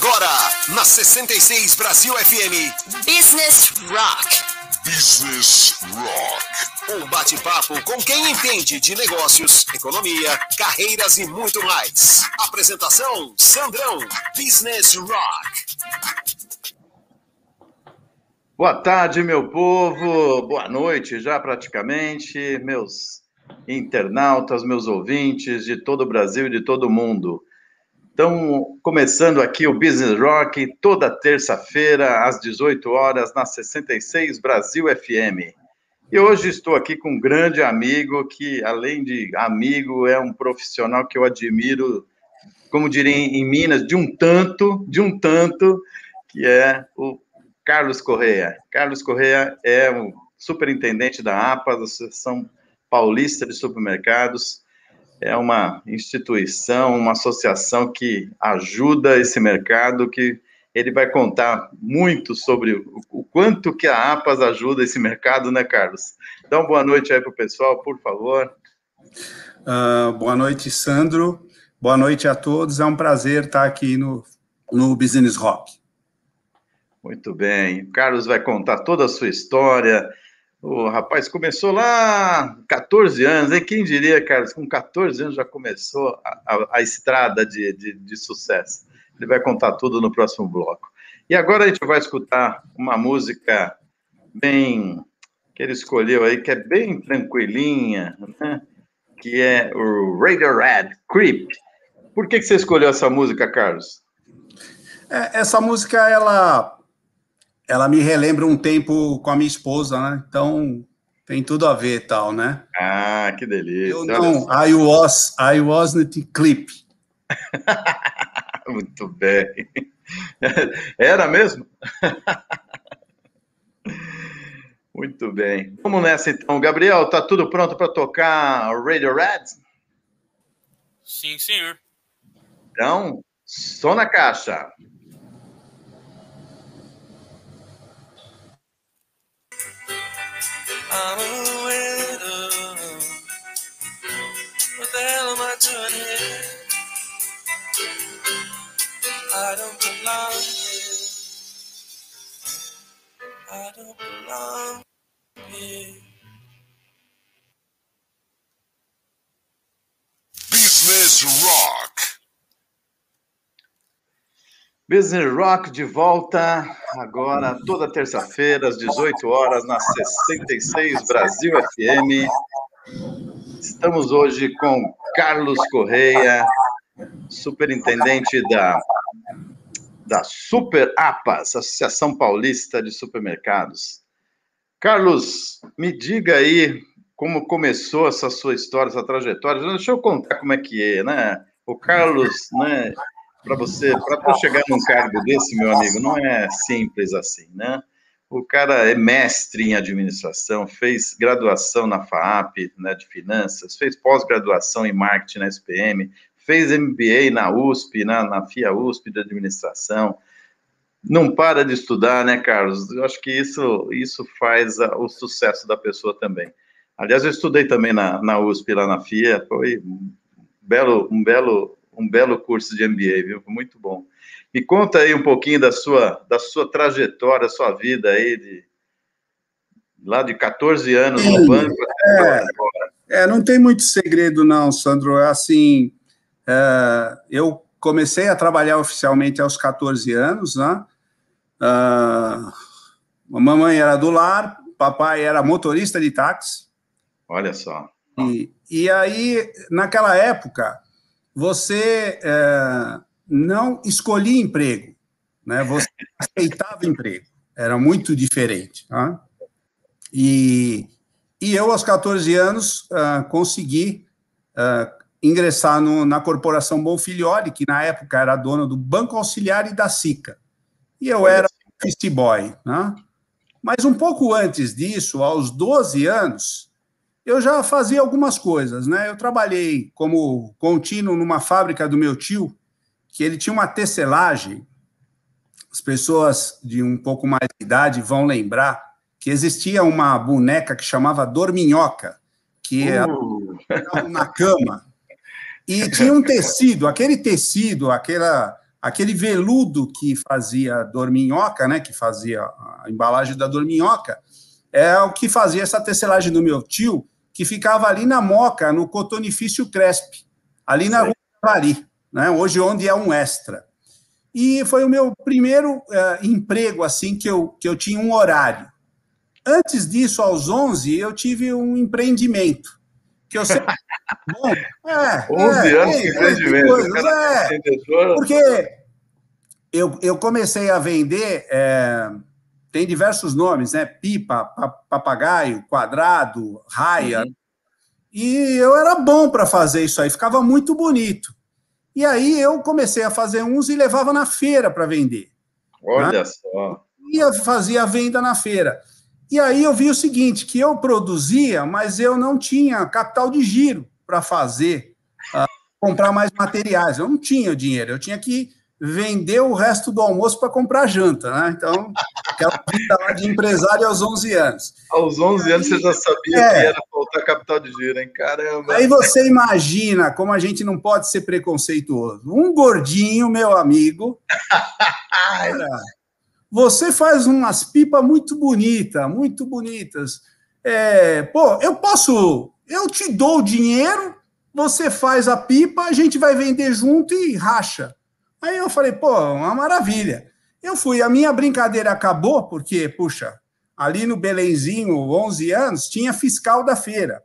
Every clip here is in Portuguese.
Agora, na 66 Brasil FM. Business Rock. Business Rock. Um bate-papo com quem entende de negócios, economia, carreiras e muito mais. Apresentação: Sandrão. Business Rock. Boa tarde, meu povo. Boa noite, já praticamente, meus internautas, meus ouvintes de todo o Brasil e de todo o mundo. Então, começando aqui o Business Rock, toda terça-feira, às 18 horas, na 66 Brasil FM. E hoje estou aqui com um grande amigo, que, além de amigo, é um profissional que eu admiro, como diria em Minas, de um tanto, de um tanto, que é o Carlos Correia. Carlos Correia é o superintendente da APA, Associação Paulista de Supermercados, é uma instituição, uma associação que ajuda esse mercado, que ele vai contar muito sobre o, o quanto que a APAS ajuda esse mercado, né, Carlos? Dá uma boa noite aí para o pessoal, por favor. Uh, boa noite, Sandro. Boa noite a todos. É um prazer estar aqui no, no Business Rock. Muito bem. O Carlos vai contar toda a sua história, o rapaz começou lá 14 anos, hein? Quem diria, Carlos, com 14 anos já começou a, a, a estrada de, de, de, sucesso. Ele vai contar tudo no próximo bloco. E agora a gente vai escutar uma música bem que ele escolheu aí, que é bem tranquilinha, né? que é o Radiohead Creep. Por que, que você escolheu essa música, Carlos? É, essa música, ela ela me relembra um tempo com a minha esposa, né? Então tem tudo a ver tal, né? Ah, que delícia. Eu não, I was, I wasn't clip. Muito bem. Era mesmo? Muito bem. Vamos nessa então. Gabriel, tá tudo pronto para tocar Radio Red? Sim, senhor. Então, só na caixa. I'm a widow. What the hell am I doing here? I don't belong here. I don't belong here. Business Rock. Business Rock de volta agora toda terça-feira às 18 horas na 66 Brasil FM. Estamos hoje com Carlos Correia, superintendente da da Super APAS, Associação Paulista de Supermercados. Carlos, me diga aí como começou essa sua história, essa trajetória. Deixa eu contar como é que é, né? O Carlos, né, para você, para chegar num cargo desse, meu amigo, não é simples assim, né? O cara é mestre em administração, fez graduação na FAAP, né, de finanças, fez pós-graduação em marketing na SPM, fez MBA na USP, na, na FIA USP de administração. Não para de estudar, né, Carlos? Eu acho que isso, isso faz a, o sucesso da pessoa também. Aliás, eu estudei também na, na USP, lá na FIA, foi um belo, um belo um belo curso de MBA, viu? Muito bom. Me conta aí um pouquinho da sua, da sua trajetória, sua vida aí, de, lá de 14 anos no banco. É, é, não tem muito segredo, não, Sandro. Assim, é, eu comecei a trabalhar oficialmente aos 14 anos, né? Uh, a mamãe era do lar, papai era motorista de táxi. Olha só. E, e aí, naquela época, você é, não escolhia emprego, né? você aceitava emprego, era muito diferente. Tá? E, e eu, aos 14 anos, uh, consegui uh, ingressar no, na corporação Bonfilioli, que na época era dona do Banco Auxiliar e da SICA. E eu era office boy. Né? Mas um pouco antes disso, aos 12 anos, eu já fazia algumas coisas, né? Eu trabalhei como contínuo numa fábrica do meu tio, que ele tinha uma tecelagem. As pessoas de um pouco mais de idade vão lembrar que existia uma boneca que chamava Dorminhoca, que uh. era na cama. E tinha um tecido, aquele tecido, aquela, aquele veludo que fazia dorminhoca, né, que fazia a embalagem da dorminhoca, é o que fazia essa tecelagem do meu tio, que ficava ali na Moca, no cotonifício Cresp, ali na Rua Paris, né, hoje onde é um extra. E foi o meu primeiro uh, emprego, assim, que eu, que eu tinha um horário. Antes disso, aos 11, eu tive um empreendimento, que eu sempre... Bom, é, 11 é, anos de empreendimento. Coisas, é, porque eu, eu comecei a vender, é, tem diversos nomes, né? Pipa, papagaio, quadrado, raia. Uhum. E eu era bom para fazer isso aí, ficava muito bonito. E aí eu comecei a fazer uns e levava na feira para vender. Olha né? só. E fazia a venda na feira. E aí eu vi o seguinte, que eu produzia, mas eu não tinha capital de giro para fazer, uh, comprar mais materiais. Eu não tinha dinheiro, eu tinha que vender o resto do almoço para comprar janta, né? Então, aquela vida lá de empresário aos 11 anos. Aos 11 anos você já sabia é, que era faltar capital de giro, hein? Caramba! Aí você imagina como a gente não pode ser preconceituoso. Um gordinho, meu amigo, cara, você faz umas pipas muito bonitas, muito bonitas. É, pô, eu posso, eu te dou o dinheiro, você faz a pipa, a gente vai vender junto e racha. Aí eu falei, pô, uma maravilha. Eu fui, a minha brincadeira acabou, porque, puxa, ali no Belenzinho, 11 anos, tinha fiscal da feira.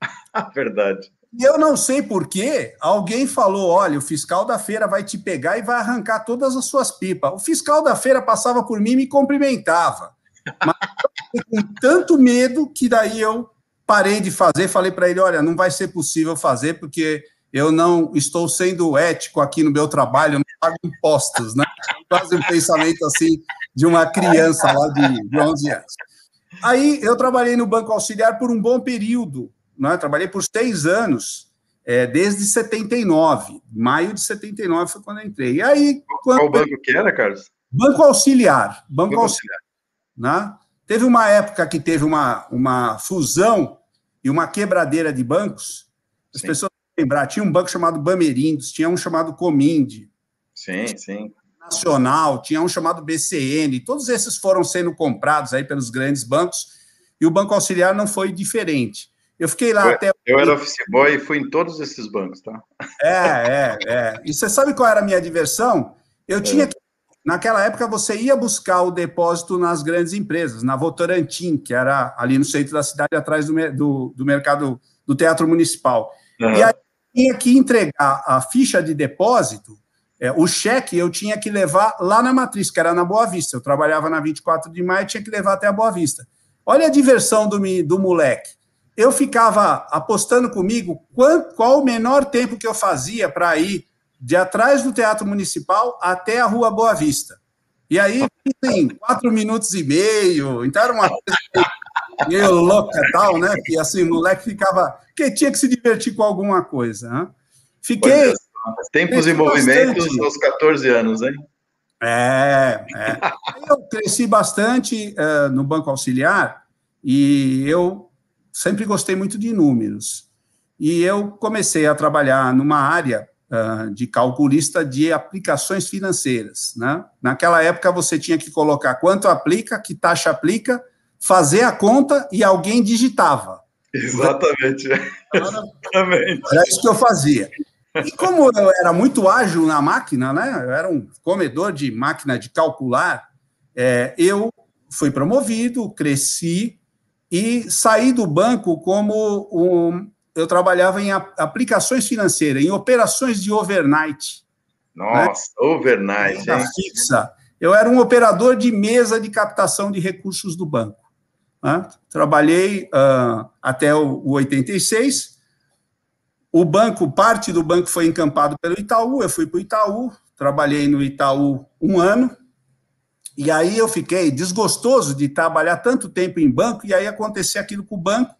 Verdade. E eu não sei por que alguém falou: olha, o fiscal da feira vai te pegar e vai arrancar todas as suas pipas. O fiscal da feira passava por mim e me cumprimentava. Mas eu com tanto medo que daí eu parei de fazer, falei para ele: olha, não vai ser possível fazer, porque eu não estou sendo ético aqui no meu trabalho, eu não pago impostos, né? Quase um pensamento assim de uma criança lá de, de 11 anos. Aí eu trabalhei no Banco Auxiliar por um bom período, né? trabalhei por seis anos, é, desde 79, maio de 79 foi quando eu entrei. E aí, quando... Qual banco que era, Carlos? Banco Auxiliar, Banco, banco Auxiliar. Né? Teve uma época que teve uma, uma fusão e uma quebradeira de bancos, as Sim. pessoas lembrar, tinha um banco chamado Bamerindos, tinha um chamado Cominde. Sim, sim. Nacional, tinha um chamado BCN, todos esses foram sendo comprados aí pelos grandes bancos, e o Banco Auxiliar não foi diferente. Eu fiquei lá eu, até. Eu era office boy e fui em todos esses bancos, tá? É, é, é. E você sabe qual era a minha diversão? Eu é. tinha que. Naquela época, você ia buscar o depósito nas grandes empresas, na Votorantim, que era ali no centro da cidade, atrás do, do, do mercado do Teatro Municipal. Uhum. E aí tinha que entregar a ficha de depósito, é, o cheque eu tinha que levar lá na matriz, que era na Boa Vista. Eu trabalhava na 24 de maio, tinha que levar até a Boa Vista. Olha a diversão do, do moleque. Eu ficava apostando comigo qual, qual o menor tempo que eu fazia para ir de atrás do Teatro Municipal até a Rua Boa Vista. E aí, quatro minutos e meio. Então, era uma coisa meio louca tal, né? Que assim, o moleque ficava. que tinha que se divertir com alguma coisa. Né? Fiquei. É, tempos e movimentos bastante. aos 14 anos, hein? É, é. Eu cresci bastante uh, no Banco Auxiliar e eu sempre gostei muito de números. E eu comecei a trabalhar numa área uh, de calculista de aplicações financeiras. Né? Naquela época, você tinha que colocar quanto aplica, que taxa aplica, fazer a conta e alguém digitava. Exatamente. Exatamente. Era isso que eu fazia. E como eu era muito ágil na máquina, né? Eu era um comedor de máquina de calcular, é, eu fui promovido, cresci e saí do banco como um, eu trabalhava em aplicações financeiras, em operações de overnight. Nossa, né? overnight, hein? fixa. Eu era um operador de mesa de captação de recursos do banco. Né? Trabalhei uh, até o, o 86. O banco, parte do banco foi encampado pelo Itaú. Eu fui para o Itaú, trabalhei no Itaú um ano. E aí eu fiquei desgostoso de trabalhar tanto tempo em banco, e aí acontecia aquilo com o banco.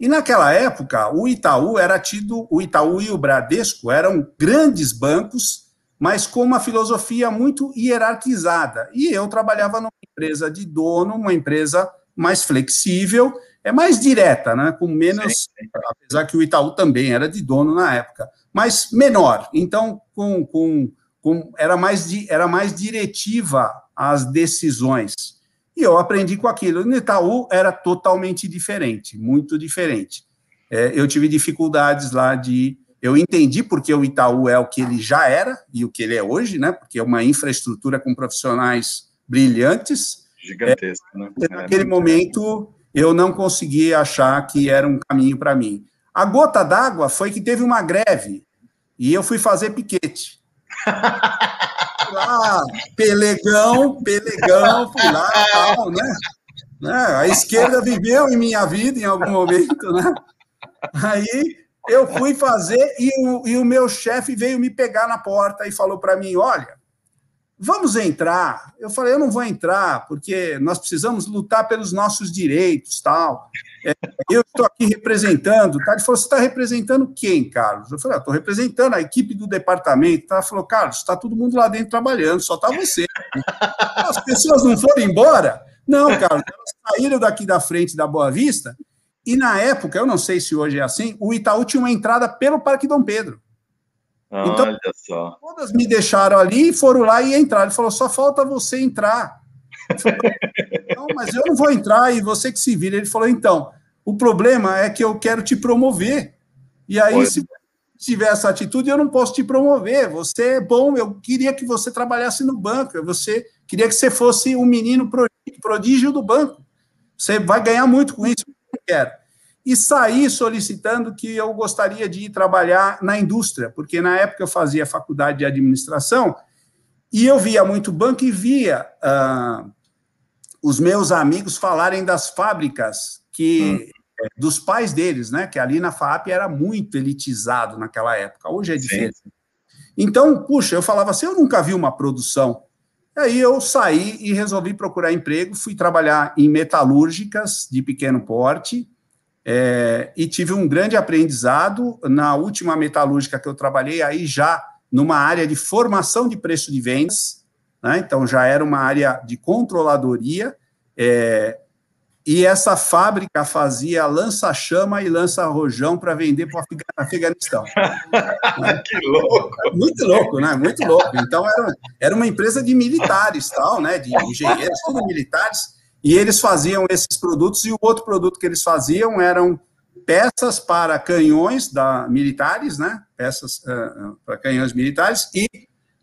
E naquela época, o Itaú era tido, o Itaú e o Bradesco eram grandes bancos, mas com uma filosofia muito hierarquizada. E eu trabalhava numa empresa de dono, uma empresa mais flexível, é mais direta, né? com menos, sim, sim. apesar que o Itaú também era de dono na época, mas menor. Então, com, com, com, era, mais, era mais diretiva às decisões. E eu aprendi com aquilo. No Itaú era totalmente diferente, muito diferente. É, eu tive dificuldades lá de. Eu entendi porque o Itaú é o que ele já era e o que ele é hoje, né? Porque é uma infraestrutura com profissionais brilhantes. Gigantesco, é, né? Naquele é momento, eu não consegui achar que era um caminho para mim. A gota d'água foi que teve uma greve e eu fui fazer piquete. lá, pelegão, pelegão, fui lá, tal, né? né? A esquerda viveu em minha vida em algum momento, né? Aí eu fui fazer e o, e o meu chefe veio me pegar na porta e falou para mim: olha, vamos entrar. Eu falei, eu não vou entrar, porque nós precisamos lutar pelos nossos direitos, tal. É, eu estou aqui representando, tá? Ele falou, você está representando quem, Carlos? Eu falei, estou ah, representando a equipe do departamento. Tá? Ele falou, Carlos, está todo mundo lá dentro trabalhando, só está você. As pessoas não foram embora? Não, Carlos, elas saíram daqui da frente da Boa Vista, e na época, eu não sei se hoje é assim, o Itaú tinha uma entrada pelo Parque Dom Pedro. Então, só. Todas me deixaram ali, foram lá e entraram. Ele falou: só falta você entrar. Falei, não, mas eu não vou entrar e você que se vira. Ele falou: então, o problema é que eu quero te promover. E aí, Pode. se tiver essa atitude, eu não posso te promover. Você é bom, eu queria que você trabalhasse no banco, você queria que você fosse um menino prodígio do banco. Você vai ganhar muito com isso. Eu não quero e saí solicitando que eu gostaria de ir trabalhar na indústria, porque na época eu fazia faculdade de administração e eu via muito banco e via uh, os meus amigos falarem das fábricas que hum. dos pais deles, né? Que ali na FAP era muito elitizado naquela época. Hoje é diferente. Sim. Então, puxa, eu falava assim, eu nunca vi uma produção. Aí eu saí e resolvi procurar emprego, fui trabalhar em metalúrgicas de pequeno porte, é, e tive um grande aprendizado na última metalúrgica que eu trabalhei, aí já numa área de formação de preço de vendas, né? então já era uma área de controladoria, é, e essa fábrica fazia lança-chama e lança-rojão para vender para o Afeganistão. né? Que louco! Muito louco, né? Muito louco. Então, era, era uma empresa de militares, tal, né? De engenheiros, tudo militares, e eles faziam esses produtos, e o outro produto que eles faziam eram peças para canhões da, militares, né? Peças uh, para canhões militares, e,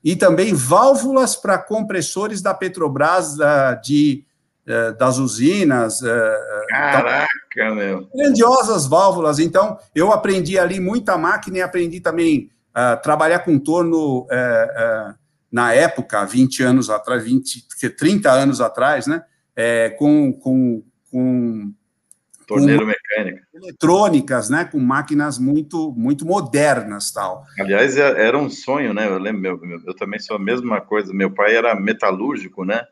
e também válvulas para compressores da Petrobras da, de, uh, das usinas. Uh, Caraca, então, meu! Grandiosas válvulas. Então, eu aprendi ali muita máquina e aprendi também a trabalhar com torno. na época, 20 anos atrás, 20, 30 anos atrás, né? É, com, com, com torneiro mecânico, eletrônicas, né, com máquinas muito muito modernas, tal. Aliás, é, era um sonho, né? Eu lembro, meu, eu também sou a mesma coisa. Meu pai era metalúrgico, né?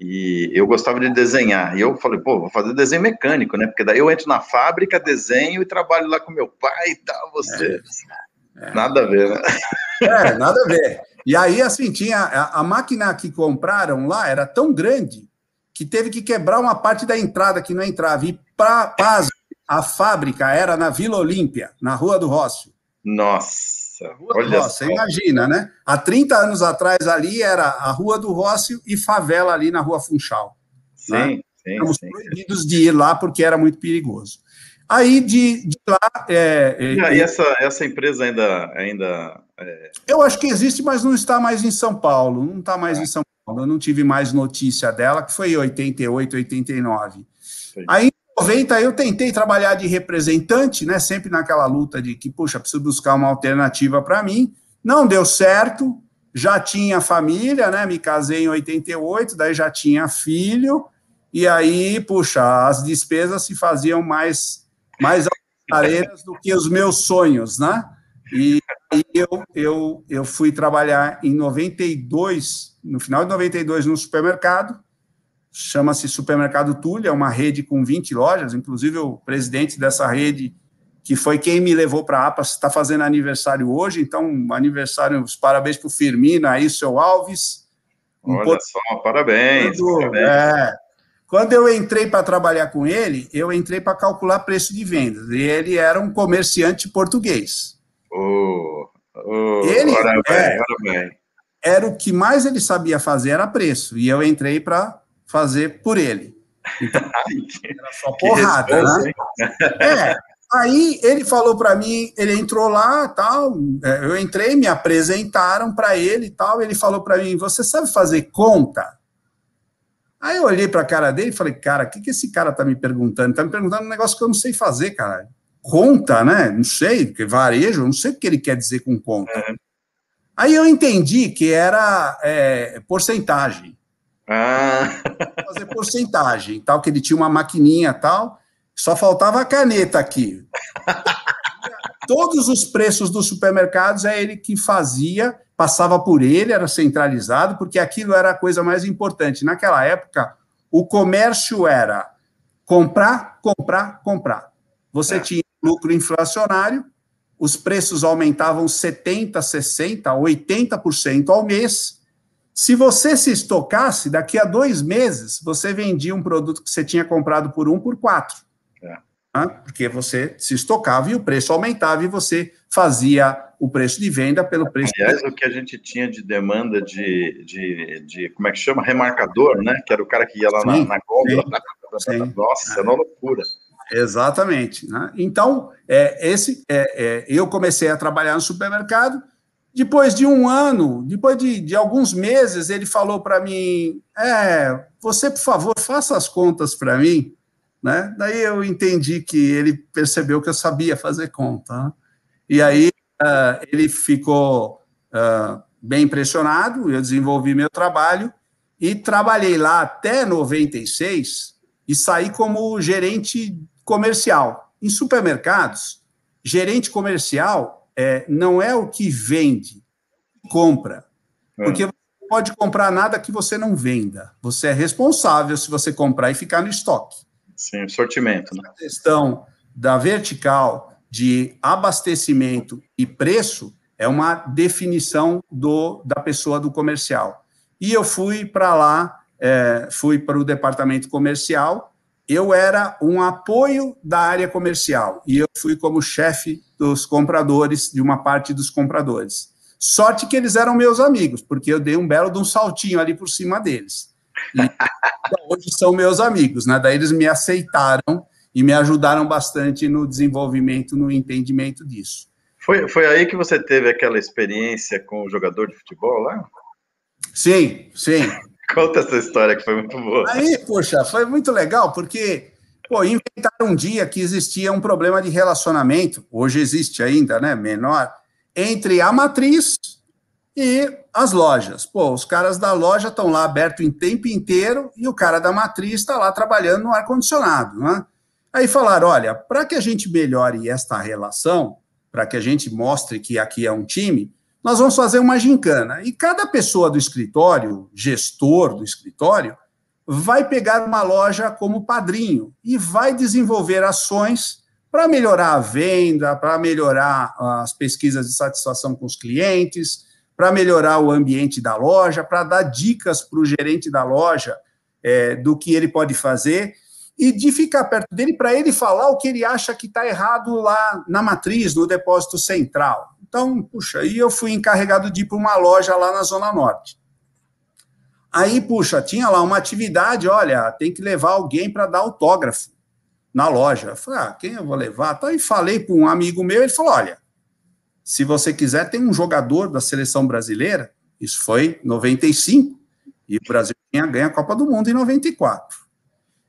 E eu gostava de desenhar. E eu falei, pô, vou fazer desenho mecânico, né? Porque daí eu entro na fábrica, desenho e trabalho lá com meu pai e tal. Você. É. É. Nada a ver, né? É, nada a ver. E aí, assim, tinha a, a máquina que compraram lá era tão grande que teve que quebrar uma parte da entrada que não entrava. E, para paz, a fábrica era na Vila Olímpia, na Rua do Rócio. Nossa! Rua olha do Rócio, imagina, né? Há 30 anos atrás ali era a Rua do Rócio e favela ali na Rua Funchal. Sim, né? sim. Estamos proibidos de ir lá porque era muito perigoso. Aí de, de lá. É, é, e essa, essa empresa ainda. ainda é... Eu acho que existe, mas não está mais em São Paulo. Não está mais é. em São eu não tive mais notícia dela, que foi em 88, 89. Sim. Aí, em 90, eu tentei trabalhar de representante, né? Sempre naquela luta de que, puxa, preciso buscar uma alternativa para mim. Não deu certo, já tinha família, né? Me casei em 88, daí já tinha filho, e aí, puxa, as despesas se faziam mais, mais altareiras do que os meus sonhos, né? E eu, eu, eu fui trabalhar em 92, no final de 92, no supermercado, chama-se Supermercado Tulha, é uma rede com 20 lojas, inclusive o presidente dessa rede, que foi quem me levou para a APA, está fazendo aniversário hoje, então, aniversário, os parabéns para o Firmino, aí, seu Alves. Um Olha só, parabéns. Quando. É, quando eu entrei para trabalhar com ele, eu entrei para calcular preço de vendas, e ele era um comerciante português. Oh, oh, ele, ora bem, é, ora bem. era o que mais ele sabia fazer, era preço. E eu entrei para fazer por ele. Então, era só porrada, né? É. Aí ele falou para mim, ele entrou lá, tal, é, eu entrei, me apresentaram para ele e tal, ele falou para mim, você sabe fazer conta? Aí eu olhei para a cara dele e falei, cara, o que, que esse cara tá me perguntando? Tá me perguntando um negócio que eu não sei fazer, cara. Conta, né? Não sei, porque varejo, eu não sei o que ele quer dizer com conta. Uhum. Aí eu entendi que era é, porcentagem. Ah. Fazer porcentagem, tal, que ele tinha uma maquininha tal, só faltava a caneta aqui. Todos os preços dos supermercados é ele que fazia, passava por ele, era centralizado, porque aquilo era a coisa mais importante. Naquela época, o comércio era comprar, comprar, comprar. Você é. tinha lucro inflacionário, os preços aumentavam 70%, 60%, 80% ao mês. Se você se estocasse, daqui a dois meses, você vendia um produto que você tinha comprado por um por quatro. É. Né? Porque você se estocava e o preço aumentava e você fazia o preço de venda pelo preço. Aliás, de... o que a gente tinha de demanda de, de, de, como é que chama? Remarcador, né? Que era o cara que ia lá sim, na, na gôndola. Nossa, é uma loucura. Exatamente. Né? Então, é, esse, é, é, eu comecei a trabalhar no supermercado. Depois de um ano, depois de, de alguns meses, ele falou para mim: É, você, por favor, faça as contas para mim. Né? Daí eu entendi que ele percebeu que eu sabia fazer conta. Né? E aí uh, ele ficou uh, bem impressionado. Eu desenvolvi meu trabalho e trabalhei lá até 96 e saí como gerente comercial. Em supermercados, gerente comercial é, não é o que vende, compra. É. Porque você pode comprar nada que você não venda. Você é responsável se você comprar e ficar no estoque. Sim, sortimento. Né? A questão da vertical de abastecimento e preço é uma definição do, da pessoa do comercial. E eu fui para lá, é, fui para o departamento comercial eu era um apoio da área comercial e eu fui como chefe dos compradores, de uma parte dos compradores. Sorte que eles eram meus amigos, porque eu dei um belo de um saltinho ali por cima deles. E hoje são meus amigos, né? Daí eles me aceitaram e me ajudaram bastante no desenvolvimento, no entendimento disso. Foi, foi aí que você teve aquela experiência com o jogador de futebol lá? Sim, sim. Conta essa história que foi muito boa. Aí, poxa, foi muito legal, porque pô, inventaram um dia que existia um problema de relacionamento, hoje existe ainda, né, menor, entre a matriz e as lojas. Pô, os caras da loja estão lá aberto em tempo inteiro e o cara da matriz está lá trabalhando no ar-condicionado, né? Aí falaram, olha, para que a gente melhore esta relação, para que a gente mostre que aqui é um time, nós vamos fazer uma gincana. E cada pessoa do escritório, gestor do escritório, vai pegar uma loja como padrinho e vai desenvolver ações para melhorar a venda, para melhorar as pesquisas de satisfação com os clientes, para melhorar o ambiente da loja, para dar dicas para o gerente da loja é, do que ele pode fazer e de ficar perto dele para ele falar o que ele acha que está errado lá na matriz, no depósito central. Então, puxa, aí eu fui encarregado de ir para uma loja lá na Zona Norte. Aí, puxa, tinha lá uma atividade, olha, tem que levar alguém para dar autógrafo na loja. Eu falei, ah, quem eu vou levar? Então, aí falei para um amigo meu, ele falou, olha, se você quiser, tem um jogador da seleção brasileira, isso foi 95, e o Brasil tinha ganho a Copa do Mundo em 94.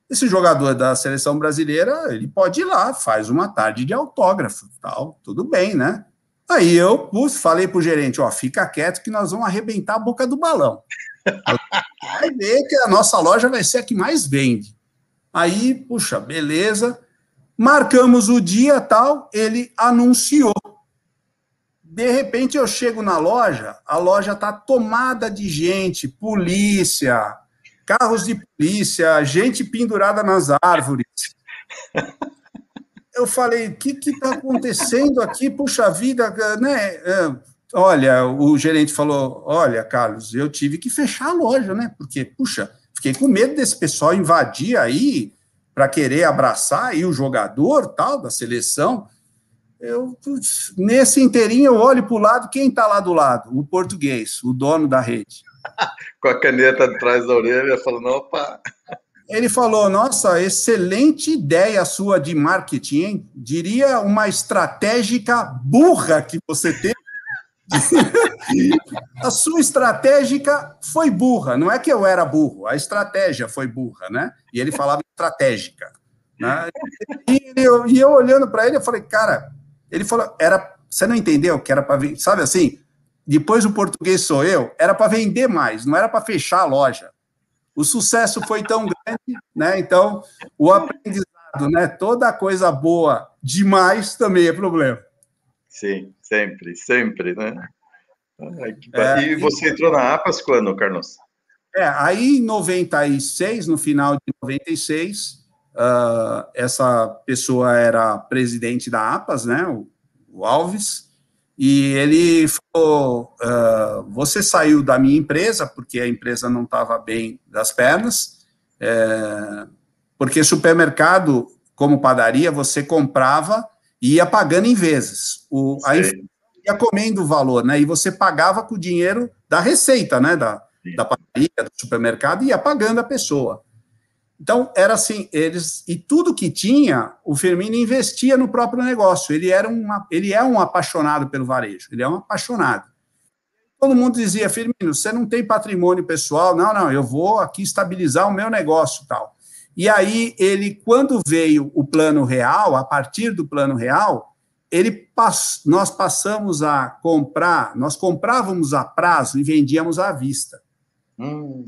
Esse jogador da seleção brasileira, ele pode ir lá, faz uma tarde de autógrafo, tal, tudo bem, né? Aí eu falei pro gerente, ó, fica quieto que nós vamos arrebentar a boca do balão. Vai ver que a nossa loja vai ser a que mais vende. Aí, puxa, beleza. Marcamos o dia tal, ele anunciou. De repente eu chego na loja, a loja tá tomada de gente, polícia, carros de polícia, gente pendurada nas árvores eu falei, o que está acontecendo aqui? Puxa vida, né? É, olha, o gerente falou: olha, Carlos, eu tive que fechar a loja, né? Porque, puxa, fiquei com medo desse pessoal invadir aí para querer abraçar aí o jogador tal da seleção. eu, nesse inteirinho, eu olho para o lado, quem está lá do lado? O português, o dono da rede. Com a caneta atrás da orelha, falando, opa... Ele falou, nossa, excelente ideia sua de marketing, hein? Diria uma estratégica burra que você teve. a sua estratégica foi burra, não é que eu era burro, a estratégia foi burra, né? E ele falava estratégica. Né? E, eu, e eu olhando para ele, eu falei, cara, ele falou, era, você não entendeu que era para vir, sabe assim? Depois o português sou eu, era para vender mais, não era para fechar a loja. O sucesso foi tão grande, né? Então, o aprendizado, né? Toda coisa boa demais também é problema. Sim, sempre, sempre, né? É, e você entrou na APAS quando, Carlos? É, aí em 96, no final de 96, Uh, essa pessoa era presidente da APAS, né, o, o Alves, e ele falou: uh, Você saiu da minha empresa, porque a empresa não estava bem das pernas, é, porque supermercado, como padaria, você comprava e ia pagando em vezes. O, a ia comendo o valor, né? E você pagava com o dinheiro da receita, né? Da, da padaria, do supermercado, e ia pagando a pessoa. Então, era assim, eles, e tudo que tinha, o Firmino investia no próprio negócio. Ele era um, ele é um apaixonado pelo varejo, ele é um apaixonado. Todo mundo dizia, Firmino, você não tem patrimônio pessoal, não, não, eu vou aqui estabilizar o meu negócio tal. E aí, ele, quando veio o plano real, a partir do plano real, ele pass, nós passamos a comprar, nós comprávamos a prazo e vendíamos à vista. Hum.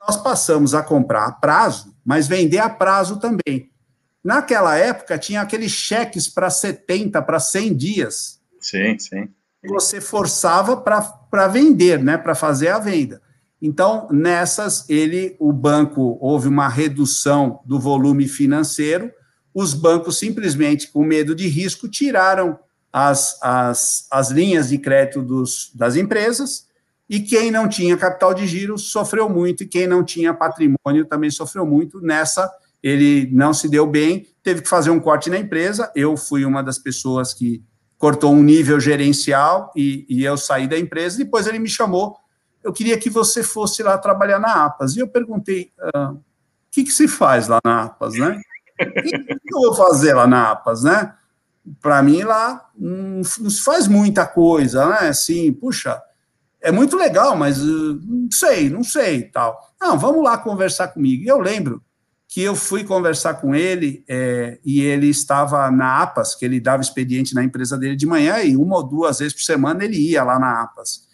Nós passamos a comprar a prazo mas vender a prazo também. Naquela época, tinha aqueles cheques para 70, para 100 dias. Sim, sim. Você forçava para vender, né, para fazer a venda. Então, nessas, ele, o banco, houve uma redução do volume financeiro, os bancos simplesmente, com medo de risco, tiraram as, as, as linhas de crédito dos, das empresas e quem não tinha capital de giro sofreu muito, e quem não tinha patrimônio também sofreu muito. Nessa, ele não se deu bem, teve que fazer um corte na empresa. Eu fui uma das pessoas que cortou um nível gerencial e, e eu saí da empresa. Depois ele me chamou. Eu queria que você fosse lá trabalhar na APAS. E eu perguntei: ah, o que, que se faz lá na APAS, né? O que, que eu vou fazer lá na APAS, né? Para mim, lá não, não se faz muita coisa, né? Assim, puxa, é muito legal, mas uh, não sei, não sei tal. Não, vamos lá conversar comigo. E eu lembro que eu fui conversar com ele é, e ele estava na APAS, que ele dava expediente na empresa dele de manhã, e uma ou duas vezes por semana ele ia lá na APAS.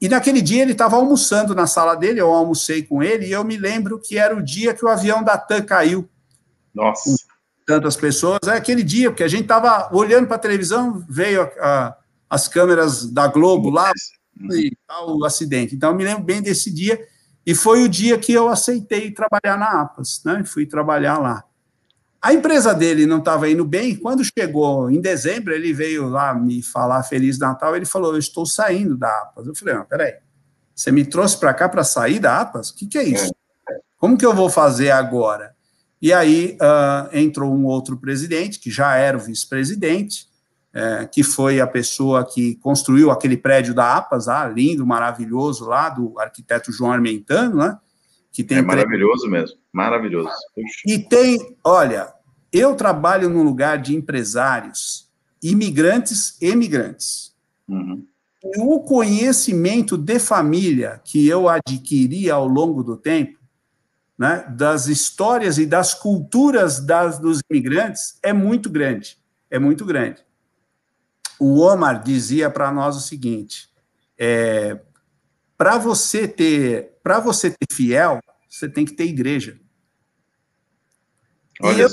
E naquele dia ele estava almoçando na sala dele, eu almocei com ele, e eu me lembro que era o dia que o avião da TAM caiu. Nossa. Com tantas pessoas. É aquele dia, porque a gente estava olhando para a televisão, veio a, a, as câmeras da Globo lá, e tal, o acidente. Então, eu me lembro bem desse dia, e foi o dia que eu aceitei trabalhar na APAS, né? Fui trabalhar lá. A empresa dele não estava indo bem, quando chegou em dezembro, ele veio lá me falar Feliz Natal, ele falou, eu estou saindo da APAS. Eu falei, não, peraí, você me trouxe para cá para sair da APAS? O que, que é isso? Como que eu vou fazer agora? E aí uh, entrou um outro presidente, que já era o vice-presidente, é, que foi a pessoa que construiu aquele prédio da APAS, ah, lindo, maravilhoso, lá, do arquiteto João Armentano, né? Que tem é maravilhoso mesmo, maravilhoso. E tem, olha, eu trabalho num lugar de empresários, imigrantes e imigrantes. Uhum. O conhecimento de família que eu adquiri ao longo do tempo, né, das histórias e das culturas das, dos imigrantes, é muito grande. É muito grande o Omar dizia para nós o seguinte: é, para você ter para você ter fiel, você tem que ter igreja. Olha e eu.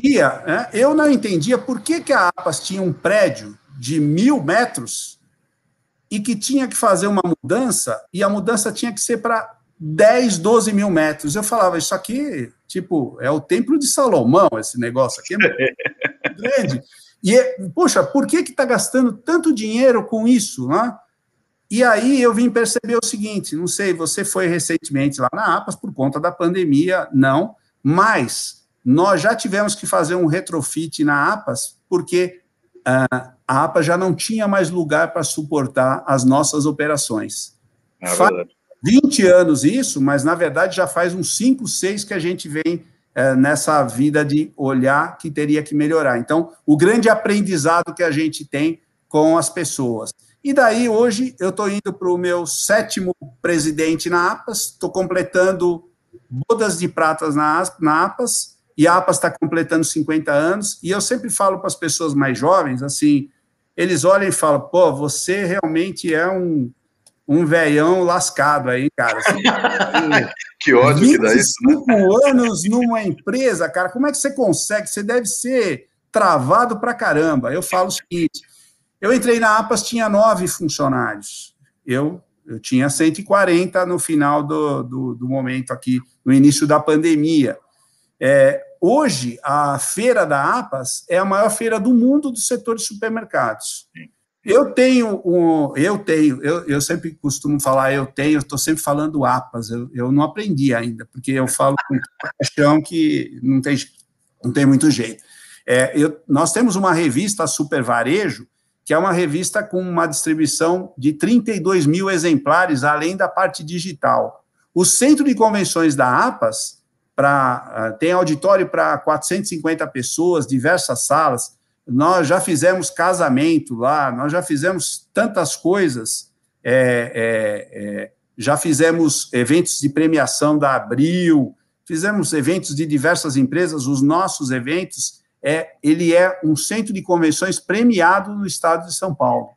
Dia, né, eu não entendia por que, que a APAS tinha um prédio de mil metros e que tinha que fazer uma mudança, e a mudança tinha que ser para 10, 12 mil metros. Eu falava, isso aqui, tipo, é o templo de Salomão, esse negócio aqui é grande. E, poxa, por que está gastando tanto dinheiro com isso? Né? E aí eu vim perceber o seguinte: não sei, você foi recentemente lá na APAS por conta da pandemia, não, mas nós já tivemos que fazer um retrofit na APAS, porque a APA já não tinha mais lugar para suportar as nossas operações. É faz 20 anos isso, mas na verdade já faz uns 5, 6 que a gente vem é, nessa vida de olhar que teria que melhorar. Então, o grande aprendizado que a gente tem com as pessoas. E daí, hoje, eu estou indo para o meu sétimo presidente na APAS, estou completando bodas de pratas na, na APAS, e a APAS está completando 50 anos, e eu sempre falo para as pessoas mais jovens, assim, eles olham e falam, pô, você realmente é um, um velhão lascado aí, cara. Assim, que ódio que dá isso. Né? Cinco anos numa empresa, cara, como é que você consegue? Você deve ser travado pra caramba. Eu falo o seguinte, eu entrei na APAS, tinha nove funcionários. Eu, eu tinha 140 no final do, do, do momento aqui, no início da pandemia. É, hoje, a feira da APAS é a maior feira do mundo do setor de supermercados. Eu tenho, um, eu tenho, eu, eu sempre costumo falar eu tenho, estou sempre falando APAS, eu, eu não aprendi ainda, porque eu falo com paixão que não tem, não tem muito jeito. É, eu, nós temos uma revista Super Varejo, que é uma revista com uma distribuição de 32 mil exemplares, além da parte digital. O centro de convenções da APAS para ah, tem auditório para 450 pessoas, diversas salas. Nós já fizemos casamento lá, nós já fizemos tantas coisas, é, é, é, já fizemos eventos de premiação da Abril, fizemos eventos de diversas empresas, os nossos eventos, é, ele é um centro de convenções premiado no estado de São Paulo.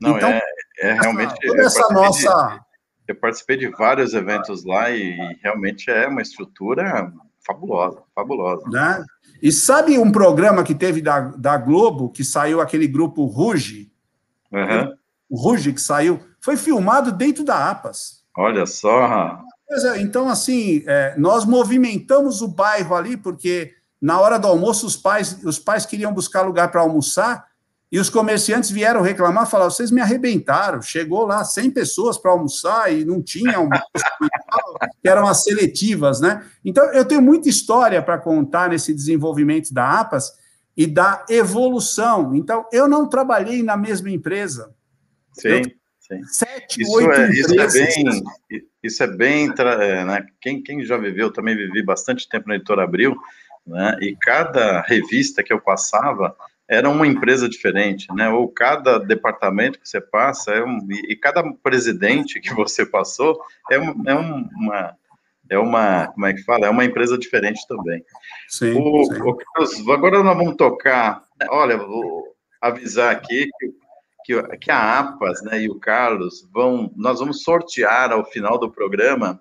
Não, então, é, é realmente... Toda essa nossa eu participei de vários eventos lá e realmente é uma estrutura fabulosa, fabulosa. Né? E sabe um programa que teve da, da Globo, que saiu aquele grupo Ruge? Uhum. O Ruge que saiu, foi filmado dentro da APAS. Olha só. É, então, assim, é, nós movimentamos o bairro ali, porque na hora do almoço os pais, os pais queriam buscar lugar para almoçar, e os comerciantes vieram reclamar, falaram: vocês me arrebentaram. Chegou lá 100 pessoas para almoçar e não tinha almoço, que eram as seletivas, né? Então, eu tenho muita história para contar nesse desenvolvimento da APAS e da evolução. Então, eu não trabalhei na mesma empresa. Sim, sim. Sete, isso oito é, Isso é bem, isso é bem é, né? Quem, quem já viveu, eu também vivi bastante tempo na Editora Abril, né? E cada revista que eu passava era uma empresa diferente, né? Ou cada departamento que você passa é um, e cada presidente que você passou é, um, é uma é uma como é que fala? É uma empresa diferente também. Sim, o, sim. O Carlos, agora nós vamos tocar. Olha, vou avisar aqui que, que, que a APAS, né, e o Carlos vão, nós vamos sortear ao final do programa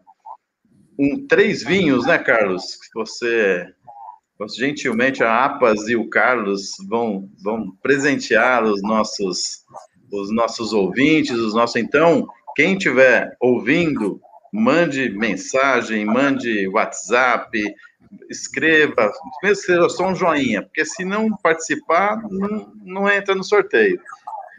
um três vinhos, né, Carlos? Que você gentilmente a APAS e o Carlos vão, vão presentear os nossos, os nossos ouvintes, os nossos. Então, quem estiver ouvindo, mande mensagem, mande WhatsApp, escreva, mesmo que seja só um joinha, porque se não participar, não, não entra no sorteio.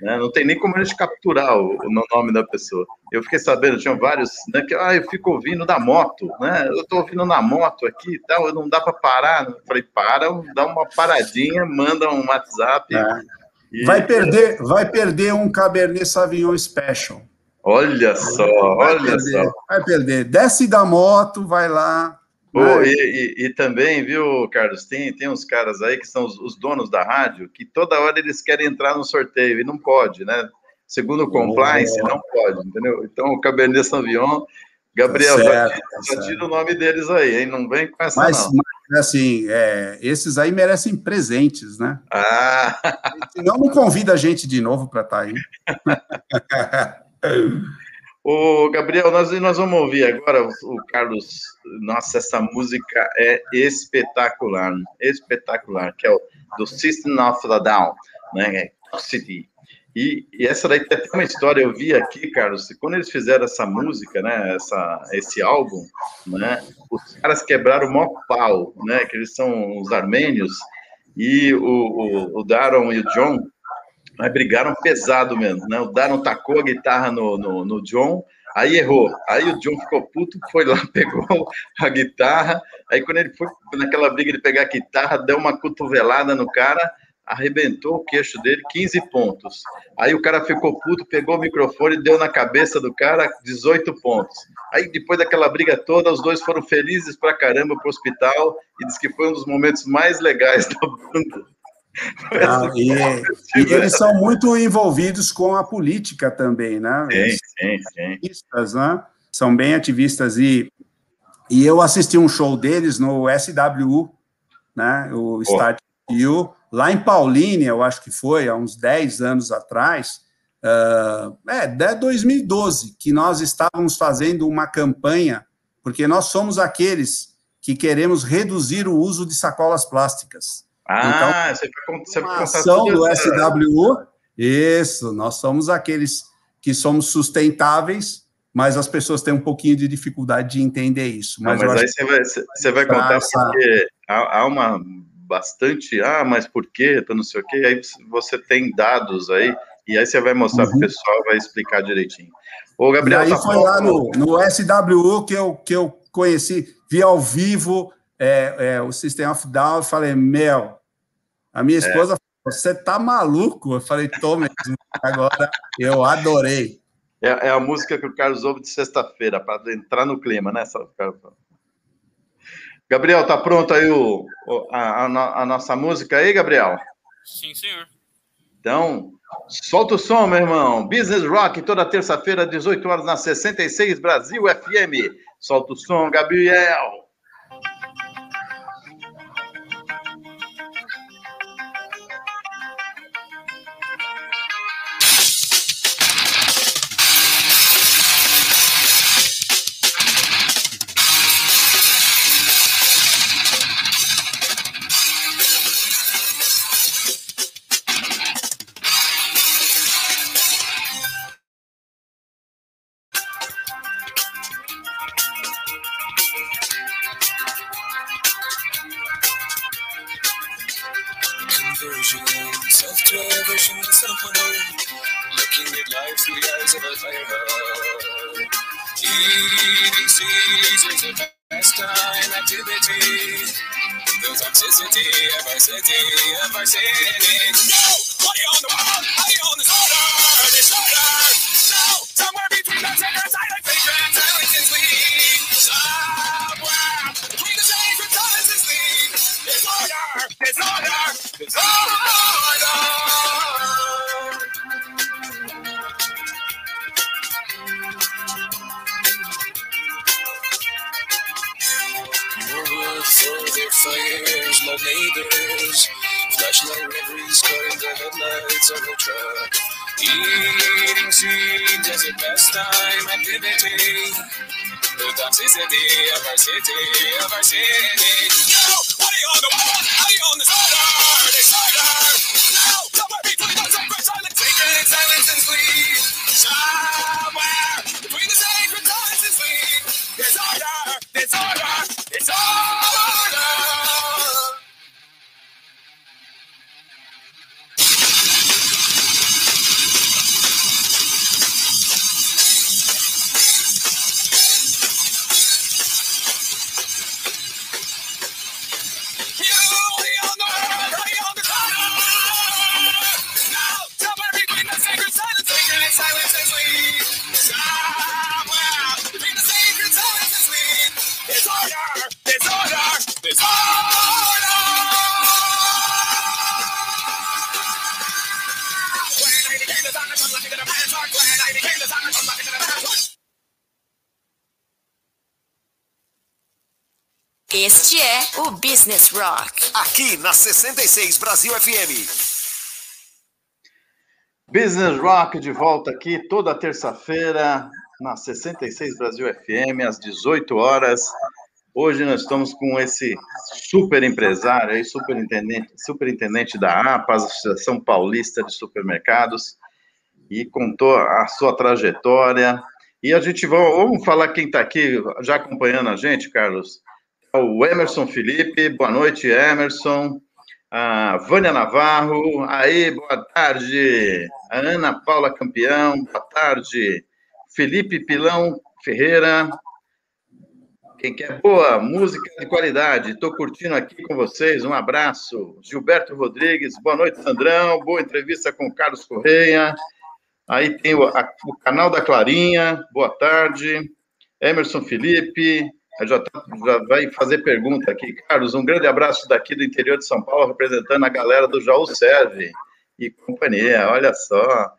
Né? Não tem nem como a gente capturar o, o nome da pessoa. Eu fiquei sabendo, tinha vários, né, que ah, eu fico ouvindo da moto, né? Eu estou ouvindo na moto aqui e tal, não dá para parar. Eu falei, para, dá uma paradinha, manda um WhatsApp. É. E... Vai perder, vai perder um Cabernet Sauvignon Special. Olha só, vai olha perder, só. Vai perder. Desce da moto, vai lá, Oh, e, e, e, também, viu, Carlos, tem, tem uns caras aí que são os, os, donos da rádio, que toda hora eles querem entrar no sorteio e não pode, né? Segundo o compliance, oh. não pode, entendeu? Então, o Cabernet Sauvignon, Gabriel, tá certo, já, tá tira o nome deles aí, hein? Não vem com essa, mas, não. Mas, assim, é, esses aí merecem presentes, né? Ah! Senão não convida a gente de novo para estar tá aí. Ô, Gabriel, nós, nós vamos ouvir agora o Carlos. Nossa, essa música é espetacular, espetacular, que é o do System of a Down, né? City. E, e, essa daí tem uma história, eu vi aqui, Carlos, quando eles fizeram essa música, né, essa, esse álbum, né, os caras quebraram o maior pau, né, que eles são os armênios, e o, o, o Daron e o John, mas brigaram pesado mesmo, né? O Daron tacou a guitarra no, no, no, John, aí errou. Aí o John ficou puto, foi lá, pegou a guitarra. Aí quando ele foi naquela briga de pegar a guitarra, deu uma cotovelada no cara. arrebentou o queixo dele, 15 pontos. Aí o cara ficou puto, pegou o microfone, deu na cabeça do cara 18 pontos. Aí depois daquela briga toda, os dois foram felizes pra caramba pro hospital e diz que foi um dos momentos mais legais da banda. Ah, e, e, eles são muito envolvidos com a política também, né? Sim, sim, sim. Ativistas, né? São bem ativistas e, e eu assisti um show deles no SWU, né? O oh. Start U, lá em Paulínia, eu acho que foi, há uns 10 anos atrás, uh, é, de 2012, que nós estávamos fazendo uma campanha, porque nós somos aqueles que queremos reduzir o uso de sacolas plásticas. Ah, então, você foi, você ação do SWU, isso, nós somos aqueles que somos sustentáveis, mas as pessoas têm um pouquinho de dificuldade de entender isso. Mas, Não, mas aí você vai, você vai contar essa... porque há, há uma bastante, ah, mas por quê, não sei o quê, aí você tem dados aí, e aí você vai mostrar uhum. para o pessoal, vai explicar direitinho. Ô, Gabriel, e aí tá foi lá no, no SWU que eu, que eu conheci, vi ao vivo é, é, o System of Down, eu falei, meu, a minha é. esposa falou, você tá maluco? Eu falei, tô mesmo, agora eu adorei. É, é, a música que o Carlos ouve de sexta-feira, para entrar no clima, né, Carlos? Gabriel, tá pronto aí o, a, a, a, nossa música aí, Gabriel? Sim, senhor. Então, solta o som, meu irmão. Business Rock, toda terça-feira, 18 horas, na 66 Brasil FM. Solta o som, Gabriel. the hero. Is a pastime activity. The toxicity of our city, of our city. No! Money on the wall, money on the shoulder, the. limits of the truck. Eating sweet as a pastime activity. The toxicity of our city, of our city. Yo, what are you on the wall? How you on the side? The side Now Aqui na 66 Brasil FM. Business Rock de volta aqui toda terça-feira na 66 Brasil FM às 18 horas. Hoje nós estamos com esse super empresário aí, superintendente, superintendente da APA, Associação Paulista de Supermercados, e contou a sua trajetória. E a gente vai, vamos falar quem está aqui já acompanhando a gente, Carlos o Emerson Felipe, boa noite, Emerson. A Vânia Navarro, aí, boa tarde. A Ana Paula Campeão, boa tarde. Felipe Pilão Ferreira. Quem quer boa música de qualidade, estou curtindo aqui com vocês. Um abraço. Gilberto Rodrigues, boa noite, Sandrão. Boa entrevista com o Carlos Correia. Aí tem o, a, o canal da Clarinha, boa tarde. Emerson Felipe, já, tá, já vai fazer pergunta aqui. Carlos, um grande abraço daqui do interior de São Paulo, representando a galera do Jaú Serve e companhia, olha só.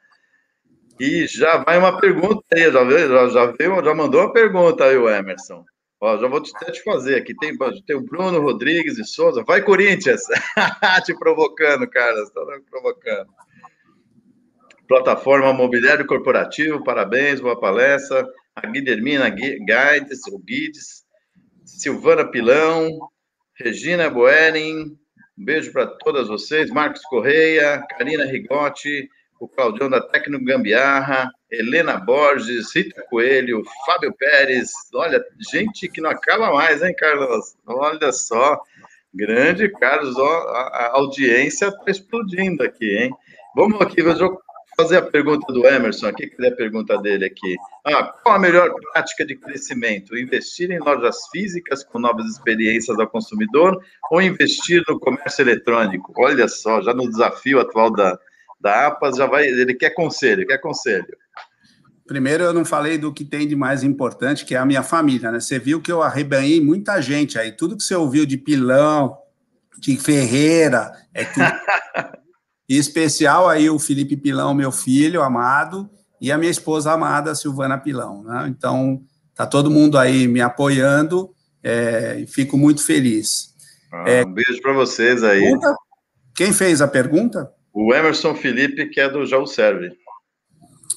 E já vai uma pergunta aí, já, veio, já, veio, já mandou uma pergunta aí o Emerson. Ó, já vou até te fazer aqui. Tem, tem o Bruno Rodrigues e Souza. Vai, Corinthians! te provocando, Carlos. Está provocando. Plataforma Mobiliário Corporativo, parabéns, boa palestra. A Guilhermina Guides, ou Guides, Silvana Pilão, Regina Boering, um beijo para todas vocês, Marcos Correia, Karina Rigotti, o Claudião da Técnico Gambiarra, Helena Borges, Rita Coelho, Fábio Pérez. Olha, gente que não acaba mais, hein, Carlos? Olha só. Grande, Carlos, ó, a, audiência está explodindo aqui, hein? Vamos aqui, vou fazer a pergunta do Emerson aqui, que é a pergunta dele aqui. Ah, qual a melhor prática de crescimento? Investir em lojas físicas com novas experiências ao consumidor ou investir no comércio eletrônico? Olha só, já no desafio atual da, da APAS, já vai, ele quer conselho, quer conselho. Primeiro, eu não falei do que tem de mais importante, que é a minha família, né? Você viu que eu arrebanhei muita gente aí. Tudo que você ouviu de Pilão, de Ferreira, é tudo. em especial aí o Felipe Pilão, meu filho amado, e a minha esposa amada, Silvana Pilão, né? Então, tá todo mundo aí me apoiando é, e fico muito feliz. Ah, é, um beijo para vocês aí. Pergunta? Quem fez a pergunta? O Emerson Felipe, que é do Jaú Serve.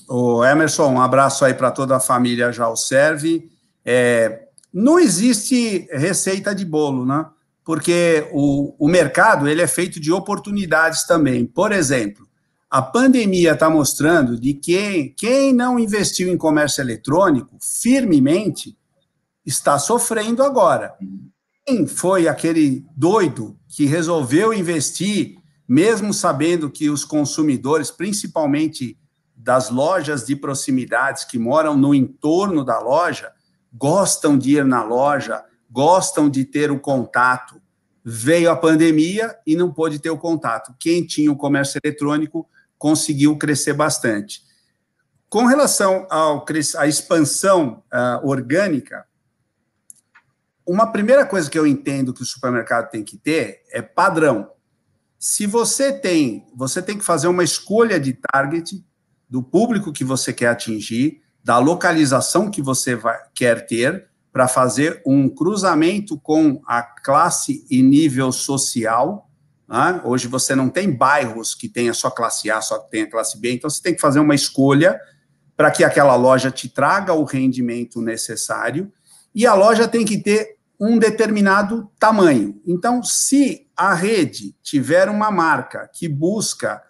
O Emerson, um abraço aí para toda a família Jaú Serve. É, não existe receita de bolo, né? Porque o, o mercado ele é feito de oportunidades também. Por exemplo, a pandemia está mostrando de que quem não investiu em comércio eletrônico firmemente está sofrendo agora. Quem foi aquele doido que resolveu investir mesmo sabendo que os consumidores, principalmente das lojas de proximidades que moram no entorno da loja, gostam de ir na loja, gostam de ter o contato. Veio a pandemia e não pôde ter o contato. Quem tinha o comércio eletrônico conseguiu crescer bastante. Com relação ao, à expansão uh, orgânica, uma primeira coisa que eu entendo que o supermercado tem que ter é padrão. Se você tem, você tem que fazer uma escolha de target do público que você quer atingir, da localização que você vai, quer ter, para fazer um cruzamento com a classe e nível social. Né? Hoje você não tem bairros que tenha só classe A, só tenha classe B, então você tem que fazer uma escolha para que aquela loja te traga o rendimento necessário, e a loja tem que ter um determinado tamanho. Então, se a rede tiver uma marca que busca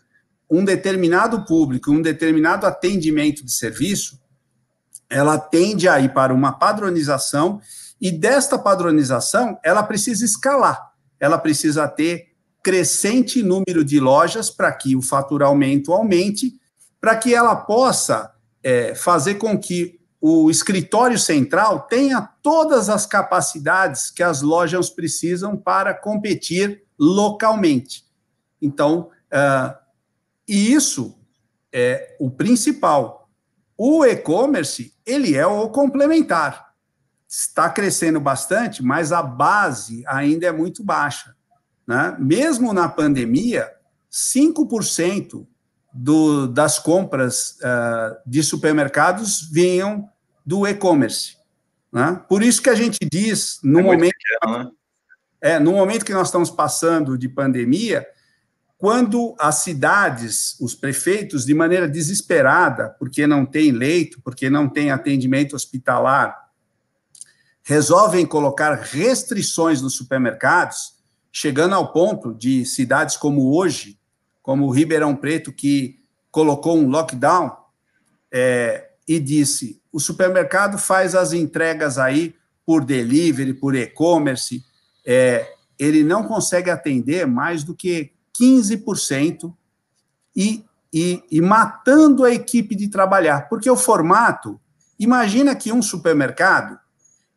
um determinado público, um determinado atendimento de serviço, ela tende a ir para uma padronização e desta padronização ela precisa escalar. Ela precisa ter crescente número de lojas para que o faturamento aumente, para que ela possa é, fazer com que o escritório central tenha todas as capacidades que as lojas precisam para competir localmente. Então, uh, isso é o principal. O e-commerce, ele é o complementar. Está crescendo bastante, mas a base ainda é muito baixa. Né? Mesmo na pandemia, 5% do, das compras uh, de supermercados vinham do e-commerce. Né? Por isso que a gente diz, no, é momento, pequeno, né? é, no momento que nós estamos passando de pandemia, quando as cidades, os prefeitos, de maneira desesperada, porque não tem leito, porque não tem atendimento hospitalar, resolvem colocar restrições nos supermercados, chegando ao ponto de cidades como hoje, como Ribeirão Preto, que colocou um lockdown é, e disse: o supermercado faz as entregas aí por delivery, por e-commerce, é, ele não consegue atender mais do que 15% e, e, e matando a equipe de trabalhar, porque o formato, imagina que um supermercado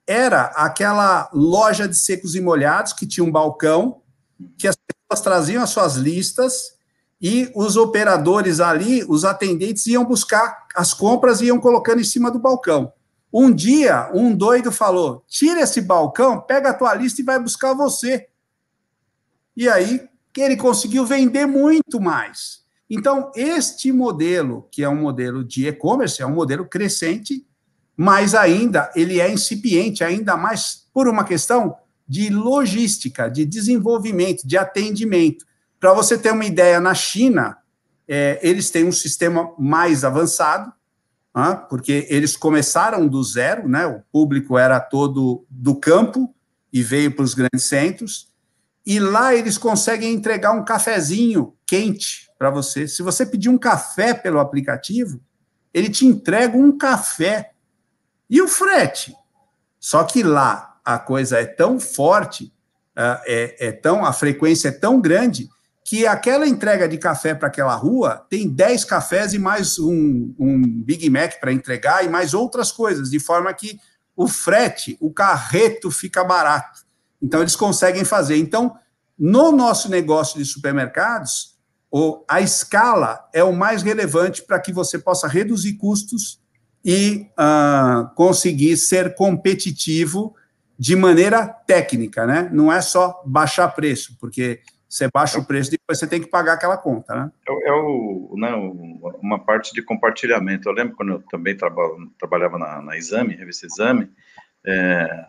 era aquela loja de secos e molhados que tinha um balcão, que as pessoas traziam as suas listas e os operadores ali, os atendentes, iam buscar as compras e iam colocando em cima do balcão. Um dia, um doido falou: tira esse balcão, pega a tua lista e vai buscar você. E aí, ele conseguiu vender muito mais. Então, este modelo, que é um modelo de e-commerce, é um modelo crescente, mas ainda ele é incipiente, ainda mais por uma questão de logística, de desenvolvimento, de atendimento. Para você ter uma ideia, na China, é, eles têm um sistema mais avançado, porque eles começaram do zero, né? O público era todo do campo e veio para os grandes centros. E lá eles conseguem entregar um cafezinho quente para você. Se você pedir um café pelo aplicativo, ele te entrega um café. E o frete? Só que lá a coisa é tão forte, é, é tão a frequência é tão grande que aquela entrega de café para aquela rua tem 10 cafés e mais um, um Big Mac para entregar e mais outras coisas, de forma que o frete, o carreto fica barato. Então, eles conseguem fazer. Então, no nosso negócio de supermercados, a escala é o mais relevante para que você possa reduzir custos e uh, conseguir ser competitivo de maneira técnica, né? Não é só baixar preço, porque você baixa o preço, depois você tem que pagar aquela conta, né? É, é o, né, uma parte de compartilhamento. Eu lembro quando eu também trabalhava na, na Exame, revista Exame, é,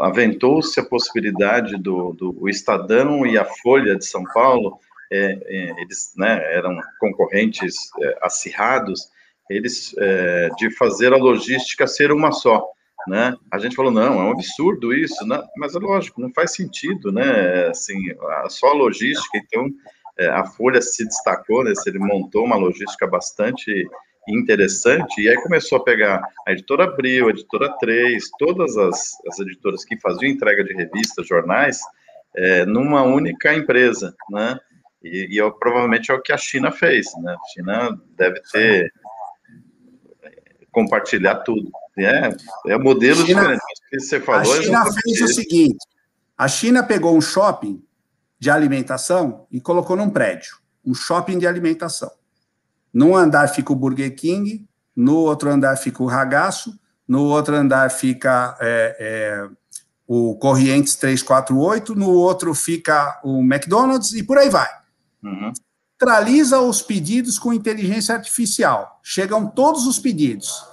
aventou-se a possibilidade do, do Estadão e a Folha de São Paulo, é, é, eles né, eram concorrentes é, acirrados, eles é, de fazer a logística ser uma só né? A gente falou, não, é um absurdo isso, né? mas é lógico, não faz sentido, né? Assim, só a logística, então, é, a Folha se destacou, né? Ele montou uma logística bastante interessante, e aí começou a pegar a editora Abril, a editora 3, todas as, as editoras que faziam entrega de revistas, jornais, é, numa única empresa, né? E, e provavelmente é o que a China fez, né? A China deve ter compartilhar tudo. É, é modelo China, diferente. Que você falou, a China fez o seguinte: a China pegou um shopping de alimentação e colocou num prédio, um shopping de alimentação. Num andar fica o Burger King, no outro andar fica o Ragaço, no outro andar fica é, é, o Corrientes 348, no outro fica o McDonald's e por aí vai. Uhum. Centraliza os pedidos com inteligência artificial. Chegam todos os pedidos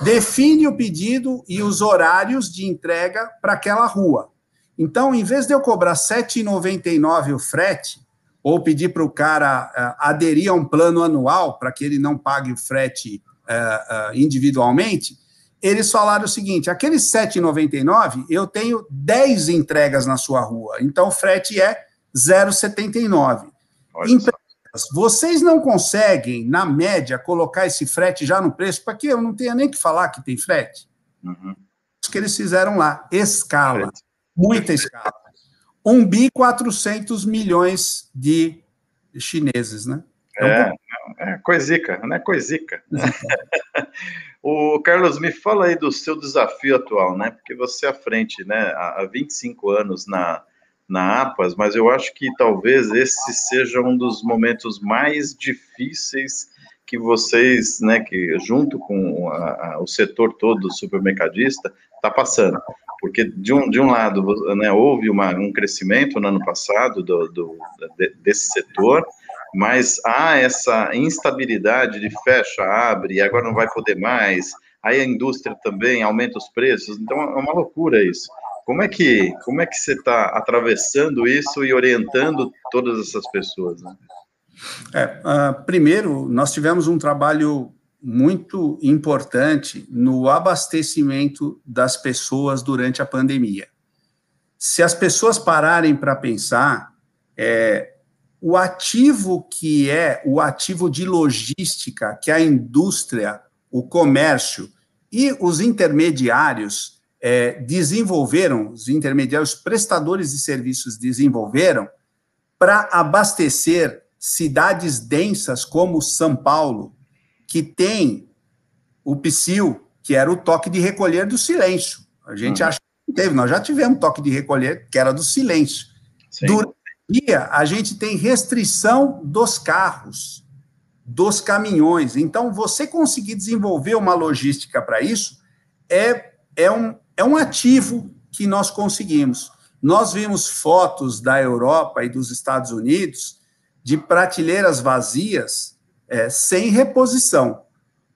define o pedido e os horários de entrega para aquela rua. Então, em vez de eu cobrar R$ 7,99 o frete, ou pedir para o cara uh, aderir a um plano anual para que ele não pague o frete uh, uh, individualmente, eles falaram o seguinte: aqueles R$ 7,99 eu tenho 10 entregas na sua rua, então o frete é 0,79. Vocês não conseguem, na média, colocar esse frete já no preço, para que eu não tenha nem que falar que tem frete? Uhum. Isso que eles fizeram lá, escala, muita escala. 1 bi 400 milhões de chineses, né? É, é, é coisica, né? Coisica. o Carlos, me fala aí do seu desafio atual, né? Porque você à frente, né, há 25 anos na, na APAS, mas eu acho que talvez esse seja um dos momentos mais difíceis que vocês, né, que junto com a, a, o setor todo supermercadista, está passando. Porque, de um, de um lado, né, houve uma, um crescimento no ano passado do, do, desse setor, mas há essa instabilidade de fecha, abre, agora não vai poder mais, aí a indústria também aumenta os preços, então é uma loucura isso. Como é que, como é que você está atravessando isso e orientando todas essas pessoas? Né? É, uh, primeiro, nós tivemos um trabalho muito importante no abastecimento das pessoas durante a pandemia. Se as pessoas pararem para pensar, é, o ativo que é o ativo de logística que a indústria, o comércio e os intermediários é, desenvolveram, os intermediários prestadores de serviços desenvolveram para abastecer cidades densas como São Paulo, que tem o PSIL, que era o toque de recolher do silêncio. A gente uhum. acha teve, nós já tivemos toque de recolher, que era do silêncio. Sim. Durante o dia, a gente tem restrição dos carros, dos caminhões. Então, você conseguir desenvolver uma logística para isso é, é, um, é um ativo que nós conseguimos. Nós vimos fotos da Europa e dos Estados Unidos de prateleiras vazias é, sem reposição.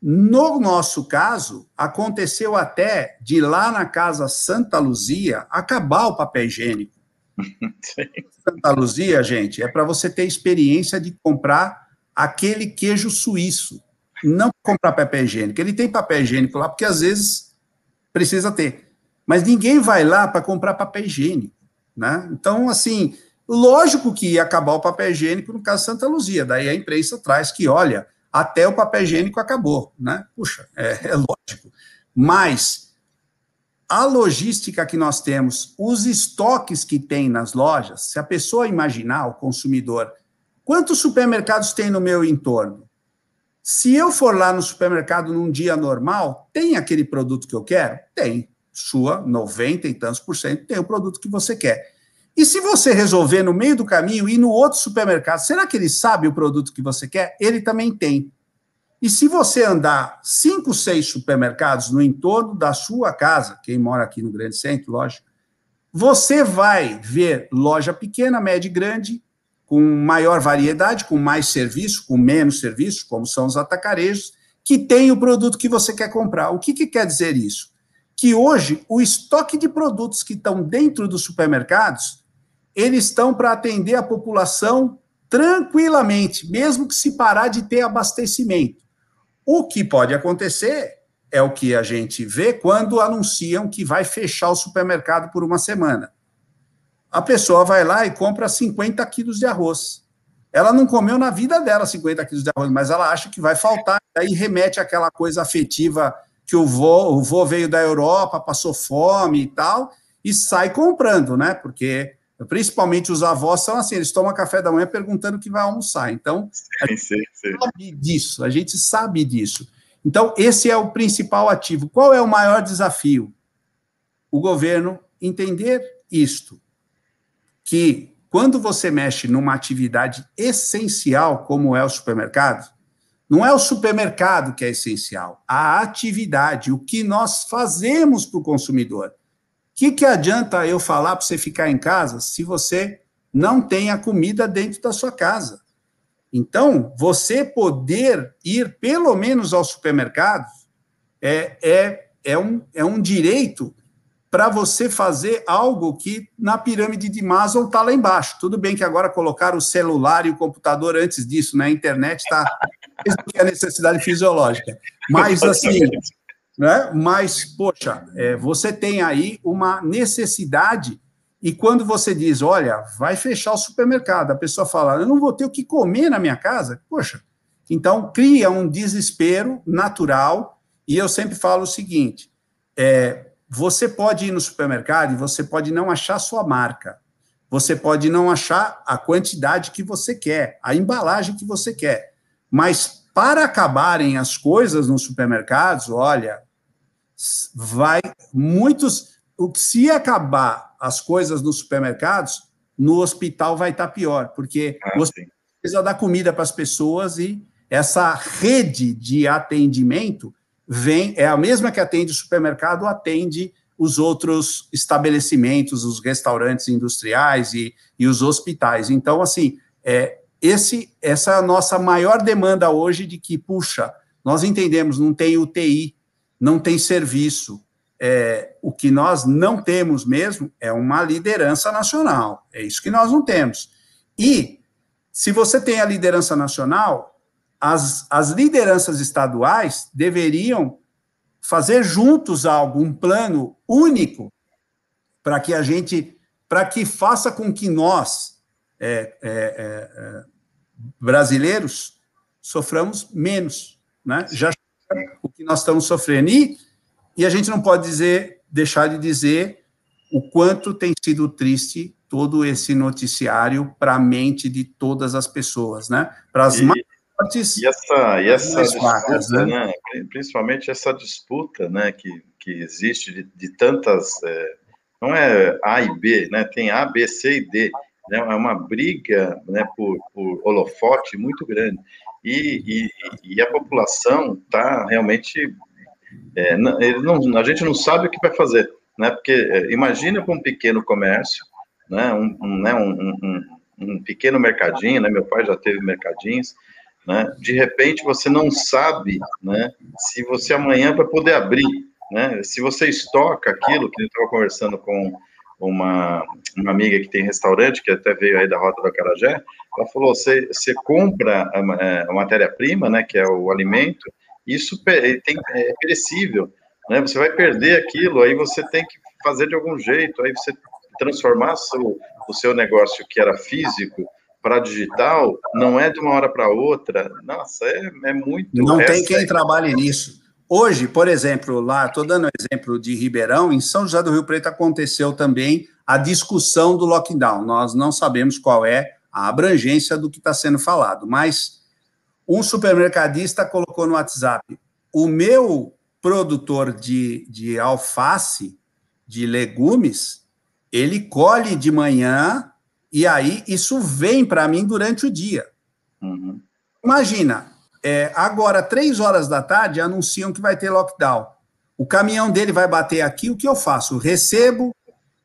No nosso caso, aconteceu até de lá na casa Santa Luzia acabar o papel higiênico. Santa Luzia, gente, é para você ter experiência de comprar aquele queijo suíço, não comprar papel higiênico. Ele tem papel higiênico lá porque às vezes precisa ter, mas ninguém vai lá para comprar papel higiênico, né? Então, assim, lógico que ia acabar o papel higiênico no caso Santa Luzia. Daí a imprensa traz que, olha, até o papel higiênico acabou, né? Puxa, é, é lógico. Mas a logística que nós temos, os estoques que tem nas lojas, se a pessoa imaginar, o consumidor, quantos supermercados tem no meu entorno? Se eu for lá no supermercado num dia normal, tem aquele produto que eu quero? Tem. Sua, 90 e tantos por cento, tem o produto que você quer. E se você resolver no meio do caminho ir no outro supermercado, será que ele sabe o produto que você quer? Ele também tem. E se você andar cinco, seis supermercados no entorno da sua casa, quem mora aqui no grande centro, lógico, você vai ver loja pequena, média e grande, com maior variedade, com mais serviço, com menos serviço, como são os atacarejos, que tem o produto que você quer comprar. O que, que quer dizer isso? Que hoje o estoque de produtos que estão dentro dos supermercados eles estão para atender a população tranquilamente, mesmo que se parar de ter abastecimento. O que pode acontecer é o que a gente vê quando anunciam que vai fechar o supermercado por uma semana. A pessoa vai lá e compra 50 quilos de arroz. Ela não comeu na vida dela 50 quilos de arroz, mas ela acha que vai faltar, aí remete àquela coisa afetiva que o vô, o vô veio da Europa, passou fome e tal, e sai comprando, né? Porque Principalmente os avós são assim, eles tomam café da manhã perguntando o que vai almoçar. Então, a gente sim, sim. sabe disso, a gente sabe disso. Então, esse é o principal ativo. Qual é o maior desafio? O governo entender isto, que quando você mexe numa atividade essencial, como é o supermercado, não é o supermercado que é essencial, a atividade, o que nós fazemos para o consumidor que, que adianta eu falar para você ficar em casa se você não tem a comida dentro da sua casa? Então, você poder ir pelo menos ao supermercado é, é, é, um, é um direito para você fazer algo que na pirâmide de Maslow está lá embaixo. Tudo bem que agora colocaram o celular e o computador antes disso, né? A internet está que a necessidade fisiológica. Mas assim, né? Mas, poxa, é, você tem aí uma necessidade, e quando você diz, olha, vai fechar o supermercado, a pessoa fala, eu não vou ter o que comer na minha casa, poxa, então cria um desespero natural, e eu sempre falo o seguinte: é, você pode ir no supermercado e você pode não achar sua marca, você pode não achar a quantidade que você quer, a embalagem que você quer, mas para acabarem as coisas nos supermercados, olha, vai muitos. Se acabar as coisas nos supermercados, no hospital vai estar pior, porque ah, você precisa dar comida para as pessoas e essa rede de atendimento vem é a mesma que atende o supermercado, atende os outros estabelecimentos, os restaurantes industriais e, e os hospitais. Então, assim, é, esse, essa é a nossa maior demanda hoje de que, puxa, nós entendemos, não tem UTI, não tem serviço. É, o que nós não temos mesmo é uma liderança nacional. É isso que nós não temos. E, se você tem a liderança nacional, as, as lideranças estaduais deveriam fazer juntos algo, um plano único, para que a gente, para que faça com que nós, é, é, é, brasileiros, soframos menos. Né? Já o que nós estamos sofrendo. E, e a gente não pode dizer, deixar de dizer o quanto tem sido triste todo esse noticiário para a mente de todas as pessoas, né? Para as mais fortes e essa, e essa disputa, né? né? principalmente essa disputa, né, que, que existe de, de tantas é, não é A e B, né? Tem A, B, C e D. Né? É uma briga né, por, por holofote muito grande. E, e, e a população está realmente. É, não, a gente não sabe o que vai fazer, né? Porque é, imagina para um pequeno comércio, né? Um, um, né? Um, um, um, pequeno mercadinho, né? Meu pai já teve mercadinhos, né? De repente você não sabe, né? Se você amanhã vai poder abrir, né? Se você estoca aquilo que eu estava conversando com uma, uma amiga que tem restaurante, que até veio aí da Rota do Carajé, ela falou, você, compra a, é, a matéria-prima, né, que é o alimento, isso tem, é perecível, né, você vai perder aquilo, aí você tem que fazer de algum jeito, aí você transformar seu, o seu negócio que era físico para digital, não é de uma hora para outra, nossa, é, é muito... Não tem quem trabalhe nisso. Hoje, por exemplo, lá, estou dando um exemplo de Ribeirão, em São José do Rio Preto aconteceu também a discussão do lockdown. Nós não sabemos qual é a abrangência do que está sendo falado, mas um supermercadista colocou no WhatsApp: o meu produtor de, de alface, de legumes, ele colhe de manhã e aí isso vem para mim durante o dia. Uhum. Imagina, é, agora, três horas da tarde, anunciam que vai ter lockdown. O caminhão dele vai bater aqui, o que eu faço? Recebo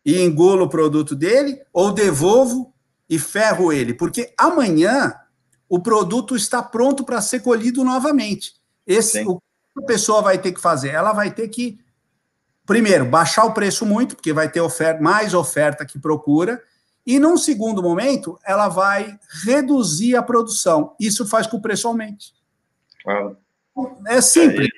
e engulo o produto dele, ou devolvo e ferro ele, porque amanhã o produto está pronto para ser colhido novamente. Esse, o que a pessoa vai ter que fazer? Ela vai ter que, primeiro, baixar o preço muito, porque vai ter oferta, mais oferta que procura, e num segundo momento, ela vai reduzir a produção. Isso faz com que o preço aumente. Claro. É simples.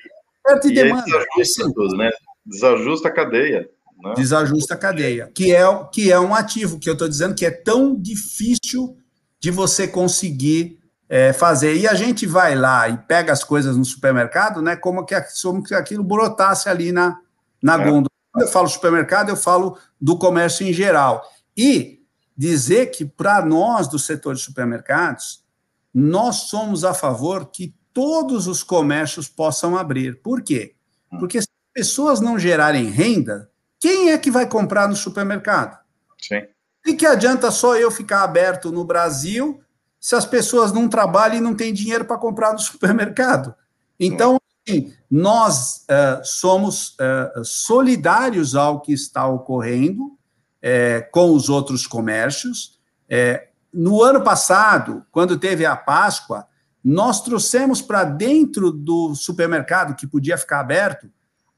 E, demanda. desajusta é tudo, né? Desajusta a cadeia. Né? Desajusta a cadeia, que é, que é um ativo, que eu estou dizendo que é tão difícil de você conseguir é, fazer. E a gente vai lá e pega as coisas no supermercado, né? Como que, como que aquilo brotasse ali na, na é. gôndola. Quando eu falo supermercado, eu falo do comércio em geral. E dizer que, para nós do setor de supermercados, nós somos a favor que todos os comércios possam abrir. Por quê? Porque se as pessoas não gerarem renda, quem é que vai comprar no supermercado? Sim. E que adianta só eu ficar aberto no Brasil se as pessoas não trabalham e não têm dinheiro para comprar no supermercado? Então, assim, nós uh, somos uh, solidários ao que está ocorrendo uh, com os outros comércios. no ano passado, quando teve a Páscoa, nós trouxemos para dentro do supermercado, que podia ficar aberto,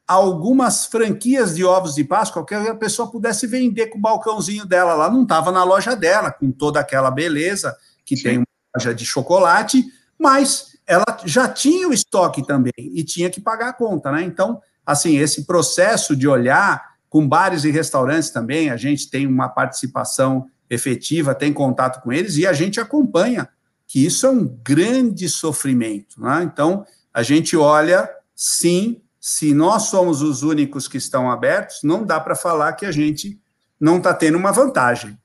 algumas franquias de ovos de Páscoa que a pessoa pudesse vender com o balcãozinho dela lá. Não estava na loja dela, com toda aquela beleza que Sim. tem uma loja de chocolate, mas ela já tinha o estoque também e tinha que pagar a conta, né? Então, assim, esse processo de olhar com bares e restaurantes também, a gente tem uma participação efetiva, tem contato com eles e a gente acompanha que isso é um grande sofrimento. Né? Então, a gente olha, sim, se nós somos os únicos que estão abertos, não dá para falar que a gente não está tendo uma vantagem.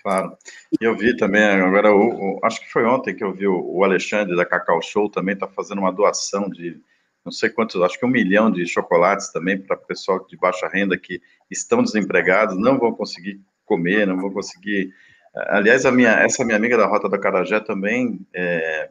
Claro. E eu vi também, agora, acho que foi ontem que eu vi o, o Alexandre da Cacau Show também está fazendo uma doação de não sei quantos, acho que um milhão de chocolates também para pessoal de baixa renda que estão desempregados, não vão conseguir comer, não vão conseguir Aliás, a minha, essa minha amiga da Rota do Carajé também é,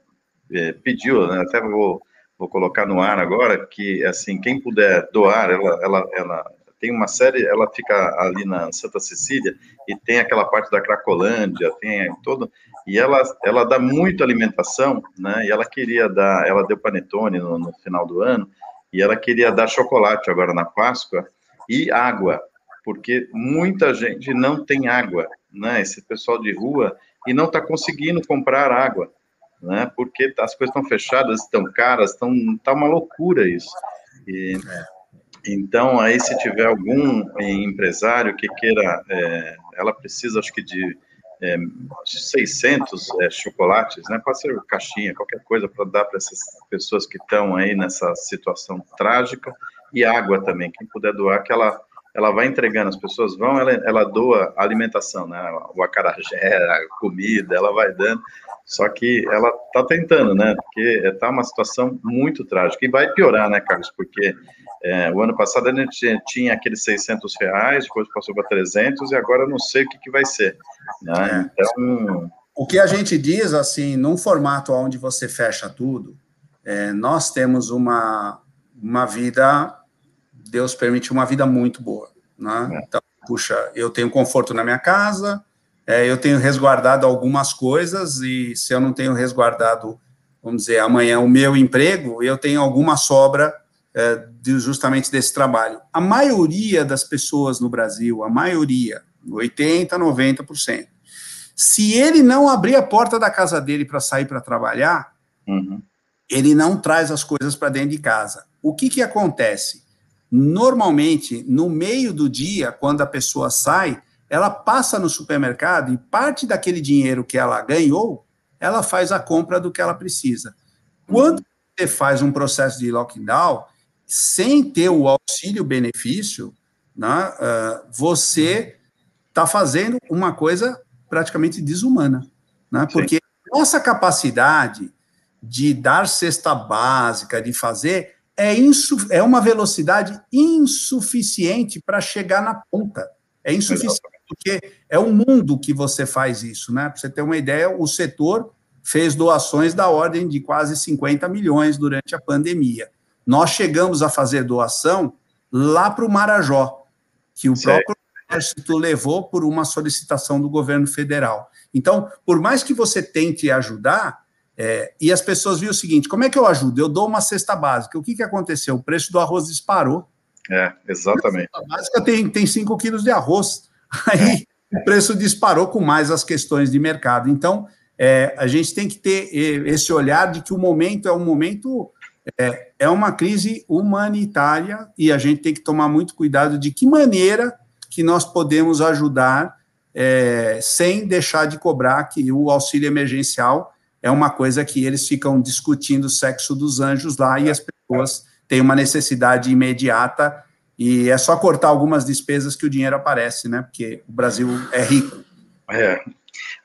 é, pediu, né, até vou, vou colocar no ar agora, que, assim, quem puder doar, ela, ela, ela tem uma série, ela fica ali na Santa Cecília, e tem aquela parte da Cracolândia, tem todo, e ela, ela dá muita alimentação, né, e ela queria dar, ela deu panetone no, no final do ano, e ela queria dar chocolate agora na Páscoa, e água, porque muita gente não tem água, né? Esse pessoal de rua e não está conseguindo comprar água, né? Porque as coisas estão fechadas, estão caras, estão tá uma loucura isso. E, então aí se tiver algum empresário que queira, é, ela precisa acho que de é, 600 é, chocolates, né? Pode ser caixinha, qualquer coisa para dar para essas pessoas que estão aí nessa situação trágica e água também. Quem puder doar, que ela ela vai entregando, as pessoas vão, ela, ela doa alimentação, né? O acarajé, a comida, ela vai dando. Só que ela está tentando, né? Porque está uma situação muito trágica. E vai piorar, né, Carlos? Porque é, o ano passado a gente tinha aqueles 600 reais, depois passou para 300 e agora eu não sei o que, que vai ser. Né? É. Então. O que a gente diz, assim, num formato onde você fecha tudo, é, nós temos uma, uma vida, Deus permite uma vida muito boa. Né? É. Então, puxa, eu tenho conforto na minha casa, é, eu tenho resguardado algumas coisas, e se eu não tenho resguardado, vamos dizer, amanhã o meu emprego, eu tenho alguma sobra é, de, justamente desse trabalho. A maioria das pessoas no Brasil, a maioria, 80%, 90%, se ele não abrir a porta da casa dele para sair para trabalhar, uhum. ele não traz as coisas para dentro de casa. O que, que acontece? Normalmente, no meio do dia, quando a pessoa sai, ela passa no supermercado e parte daquele dinheiro que ela ganhou, ela faz a compra do que ela precisa. Quando você faz um processo de lockdown, sem ter o auxílio-benefício, né, uh, você está fazendo uma coisa praticamente desumana, né, porque nossa capacidade de dar cesta básica, de fazer, é, é uma velocidade insuficiente para chegar na ponta. É insuficiente porque é o mundo que você faz isso, né? Para você ter uma ideia, o setor fez doações da ordem de quase 50 milhões durante a pandemia. Nós chegamos a fazer doação lá para o Marajó, que o próprio Exército levou por uma solicitação do governo federal. Então, por mais que você tente ajudar, é, e as pessoas viram o seguinte: como é que eu ajudo? Eu dou uma cesta básica. O que, que aconteceu? O preço do arroz disparou. É, exatamente. A básica tem, tem 5 quilos de arroz. Aí o preço disparou com mais as questões de mercado. Então, é, a gente tem que ter esse olhar de que o momento é um momento, é, é uma crise humanitária e a gente tem que tomar muito cuidado de que maneira que nós podemos ajudar é, sem deixar de cobrar que o auxílio emergencial é uma coisa que eles ficam discutindo o sexo dos anjos lá e as pessoas têm uma necessidade imediata e é só cortar algumas despesas que o dinheiro aparece, né? Porque o Brasil é rico. É.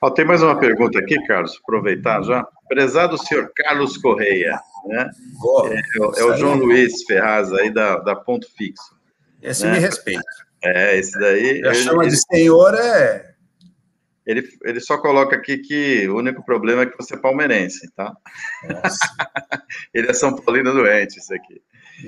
Ó, tem mais uma pergunta aqui, Carlos, aproveitar já. Prezado senhor Carlos Correia, né? Oh, é, é, o João Luiz Ferraz aí da, da Ponto Fixo. Esse né? me respeita. É, esse daí. Já chama ele, de senhor é. Ele, ele só coloca aqui que o único problema é que você é palmeirense, tá? ele é São Paulino doente, isso aqui.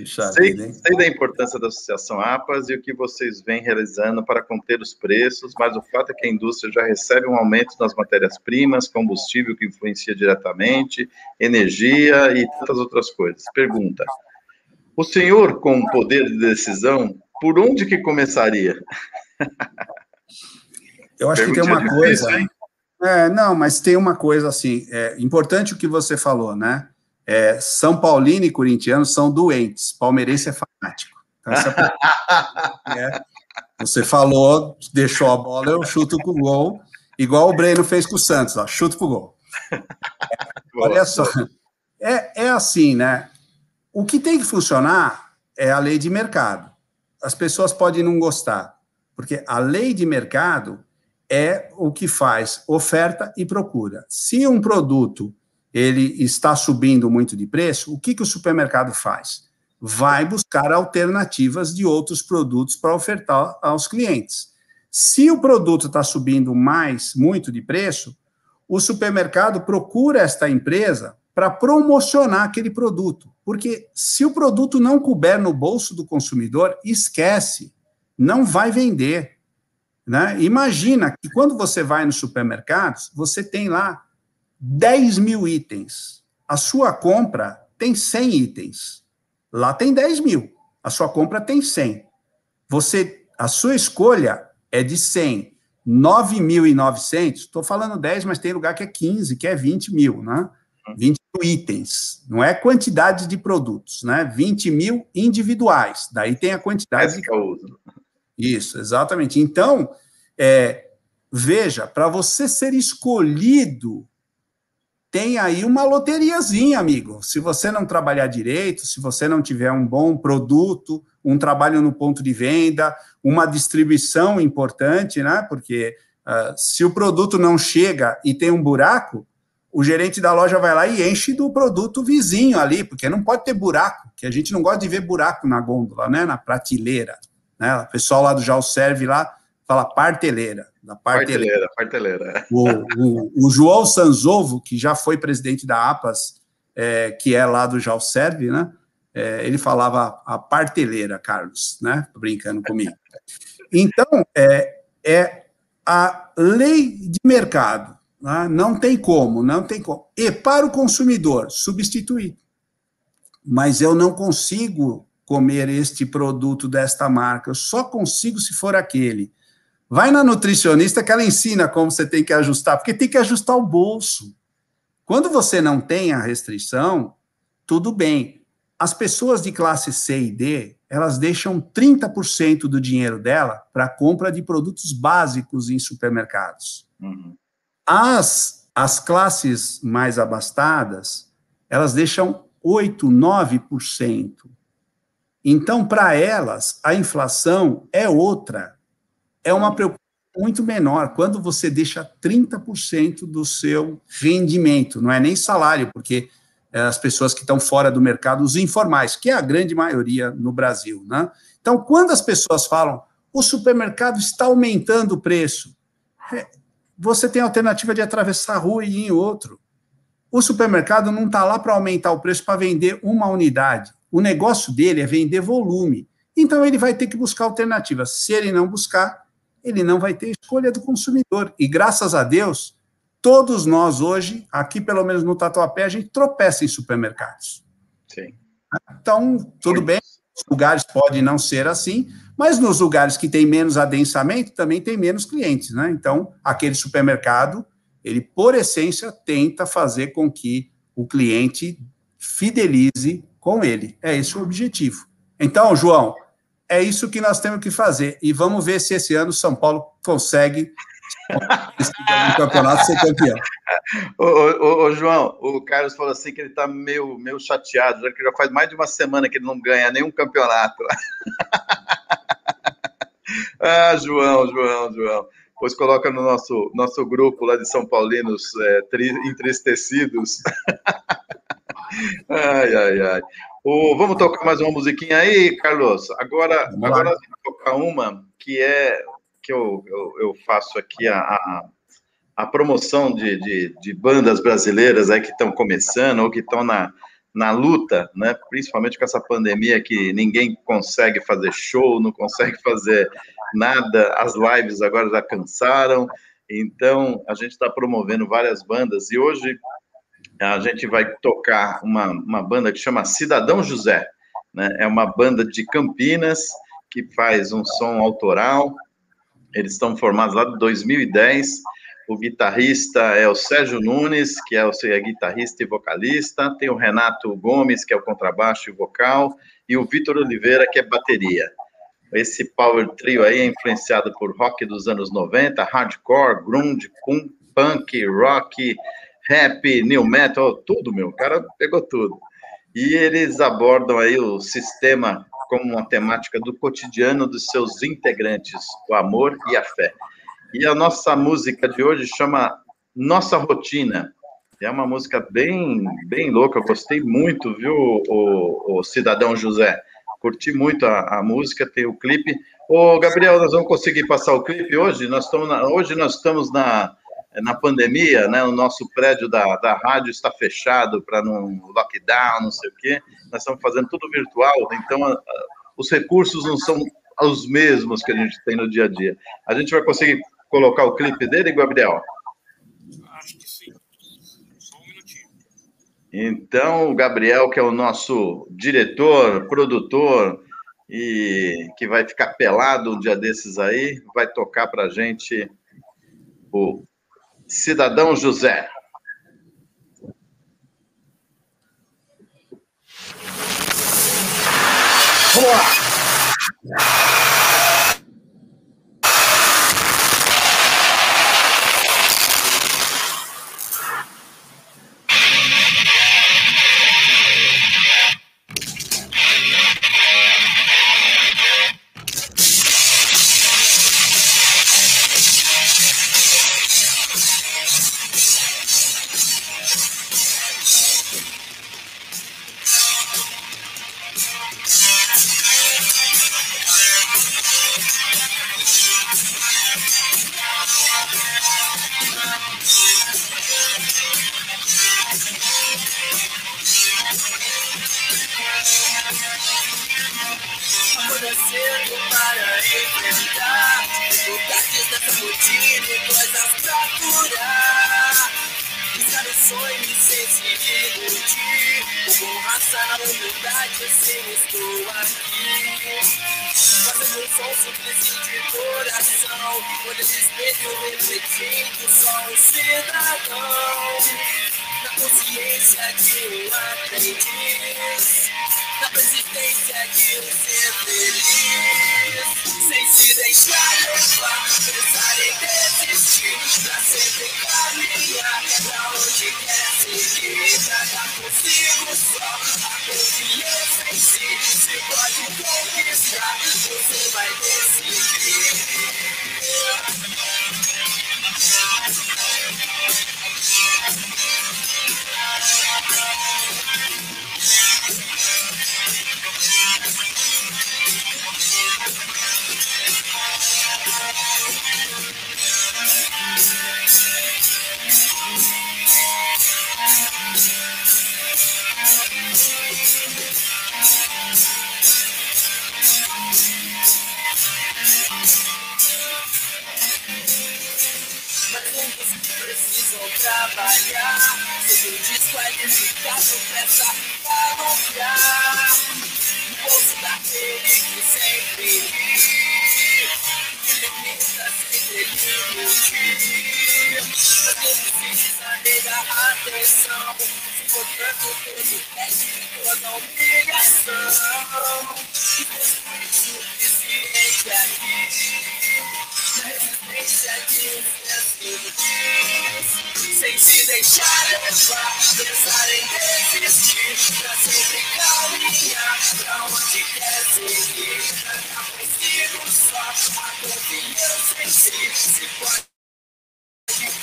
Sei, sei, da importância da Associação APAS e o que vocês vêm realizando para conter os preços, mas o fato é que a indústria já recebe um aumento nas matérias-primas, combustível que influencia diretamente, energia e tantas outras coisas. Pergunta: o senhor, com poder de decisão, por onde que começaria? Eu acho que tem uma coisa. É, não, mas tem uma coisa assim, é importante o que você falou, né? é, São Paulino e corintiano são doentes, palmeirense é fanático. Então, é, você falou, deixou a bola, eu chuto pro gol, igual o Breno fez com o Santos, ó, chuto pro gol. Olha só, é, é assim, né? O que tem que funcionar é a lei de mercado. As pessoas podem não gostar, porque a lei de mercado é o que faz oferta e procura. Se um produto ele está subindo muito de preço, o que, que o supermercado faz? Vai buscar alternativas de outros produtos para ofertar aos clientes. Se o produto está subindo mais, muito de preço, o supermercado procura esta empresa para promocionar aquele produto. Porque se o produto não couber no bolso do consumidor, esquece, não vai vender. Né? Imagina que quando você vai nos supermercados, você tem lá 10 mil itens. A sua compra tem 100 itens. Lá tem 10 mil. A sua compra tem 100. Você, a sua escolha é de 100. 9.900, estou falando 10, mas tem lugar que é 15, que é 20 mil, né? 20 mil itens, não é quantidade de produtos, né? 20 mil individuais, daí tem a quantidade. de... que eu uso. Isso, exatamente. Então, é, veja, para você ser escolhido tem aí uma loteriazinha, amigo. Se você não trabalhar direito, se você não tiver um bom produto, um trabalho no ponto de venda, uma distribuição importante, né? Porque uh, se o produto não chega e tem um buraco, o gerente da loja vai lá e enche do produto vizinho ali, porque não pode ter buraco, que a gente não gosta de ver buraco na gôndola, né? Na prateleira. Né? O pessoal lá do Já Serve lá fala parteleira. Da parteleira. Parteleira, O, o, o, João Sanzovo, que já foi presidente da APAS, é, que é lá do Já Serve, né? É, ele falava a parteleira, Carlos, né? Brincando comigo. Então, é, é a lei de mercado. Né? Não tem como, não tem como. E para o consumidor, substituir. Mas eu não consigo comer este produto desta marca, eu só consigo se for aquele. Vai na nutricionista que ela ensina como você tem que ajustar, porque tem que ajustar o bolso. Quando você não tem a restrição, tudo bem. As pessoas de classe C e D, elas deixam 30% do dinheiro dela para compra de produtos básicos em supermercados. Uhum. As, as classes mais abastadas, elas deixam 8, 9%. Então, para elas, a inflação é outra é uma preocupação muito menor quando você deixa 30% do seu rendimento, não é nem salário, porque é, as pessoas que estão fora do mercado, os informais, que é a grande maioria no Brasil, né? Então, quando as pessoas falam, o supermercado está aumentando o preço, é, você tem a alternativa de atravessar a rua e ir em outro. O supermercado não está lá para aumentar o preço para vender uma unidade. O negócio dele é vender volume. Então, ele vai ter que buscar alternativas. Se ele não buscar, ele não vai ter escolha do consumidor. E graças a Deus, todos nós hoje, aqui pelo menos no Tatuapé, a gente tropeça em supermercados. Sim. Então, tudo bem, os lugares podem não ser assim, mas nos lugares que tem menos adensamento, também tem menos clientes, né? Então, aquele supermercado, ele, por essência, tenta fazer com que o cliente fidelize com ele. É esse o objetivo. Então, João, é isso que nós temos que fazer. E vamos ver se esse ano o São Paulo consegue no campeonato ser campeão. Ô, ô, ô, João, o Carlos falou assim que ele está meio, meio chateado, já que já faz mais de uma semana que ele não ganha nenhum campeonato. ah, João, João, João. Pois coloca no nosso, nosso grupo lá de São Paulinos é, tri, entristecidos. ai, ai, ai. Oh, vamos tocar mais uma musiquinha aí, Carlos. Agora, agora vamos tocar uma que é que eu, eu, eu faço aqui a, a, a promoção de, de, de, bandas brasileiras aí que estão começando ou que estão na, na luta, né? Principalmente com essa pandemia que ninguém consegue fazer show, não consegue fazer nada, as lives agora já cansaram. Então, a gente está promovendo várias bandas e hoje a gente vai tocar uma, uma banda que chama Cidadão José. Né? É uma banda de Campinas que faz um som autoral. Eles estão formados lá de 2010. O guitarrista é o Sérgio Nunes, que é o é guitarrista e vocalista. Tem o Renato Gomes, que é o contrabaixo e vocal. E o Vitor Oliveira, que é bateria. Esse power trio aí é influenciado por rock dos anos 90, hardcore, grunge, punk, rock, rap, new metal, tudo, meu. O cara pegou tudo. E eles abordam aí o sistema como uma temática do cotidiano dos seus integrantes, o amor e a fé. E a nossa música de hoje chama Nossa Rotina. É uma música bem, bem louca, eu gostei muito, viu, o, o Cidadão José? Curti muito a, a, música, tem o clipe. Ô, Gabriel, nós vamos conseguir passar o clipe hoje? Nós estamos na, hoje nós estamos na, na pandemia, né, o nosso prédio da, da rádio está fechado para não lockdown, não sei o quê. Nós estamos fazendo tudo virtual, então a, a, os recursos não são os mesmos que a gente tem no dia a dia. A gente vai conseguir colocar o clipe dele, Gabriel? Acho que sim. Só um minutinho. Então, o Gabriel, que é o nosso diretor, produtor, e que vai ficar pelado um dia desses aí, vai tocar para a gente o Cidadão José. Vamos lá! Humildade, assim estou aqui. Fazendo um som simples de coração. Olho de espelho refletindo, só um cidadão. Na consciência de um aprendiz na persistência de um ser feliz, sem se deixar levar, pensar em desistir, pra sempre caminhar pra onde quer seguir, pra dar consigo só a confiança em si, se pode conquistar, você vai decidir. Trabalhar, sendo desqualificado presta pra mostrar o bolso daquele que sempre ri, que limita sempre iludir. Mas quem precisa negar atenção, suportando todo teste e toda obrigação. E depois o suficiente aqui, na resistência de um ser sem se deixar levar, pensar em desistir, pra sempre caminhar pra onde quer seguir. Cantar consigo só, a confiança em si, se pode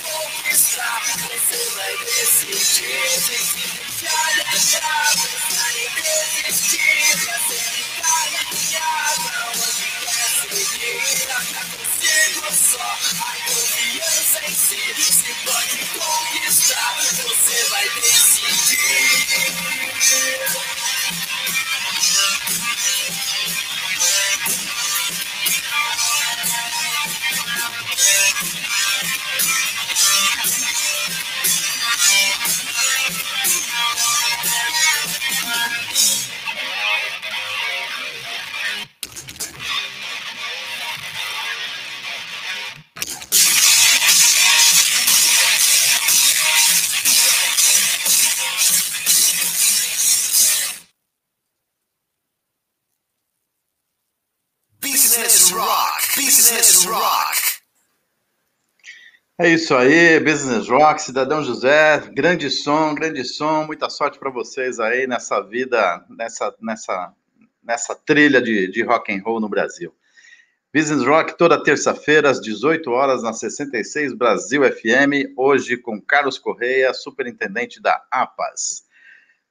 conquistar, você vai decidir, sem se deixar levar, pensar em desistir, pra sempre caminhar pra onde quer seguir. Cantar consigo só, a confiança em si, se pode conquistar, você vai decidir. Business Rock. É isso aí, Business Rock, Cidadão José, grande som, grande som, muita sorte para vocês aí nessa vida, nessa, nessa, nessa trilha de, de rock and roll no Brasil. Business Rock toda terça-feira às 18 horas na 66 Brasil FM, hoje com Carlos Correia, superintendente da APAS.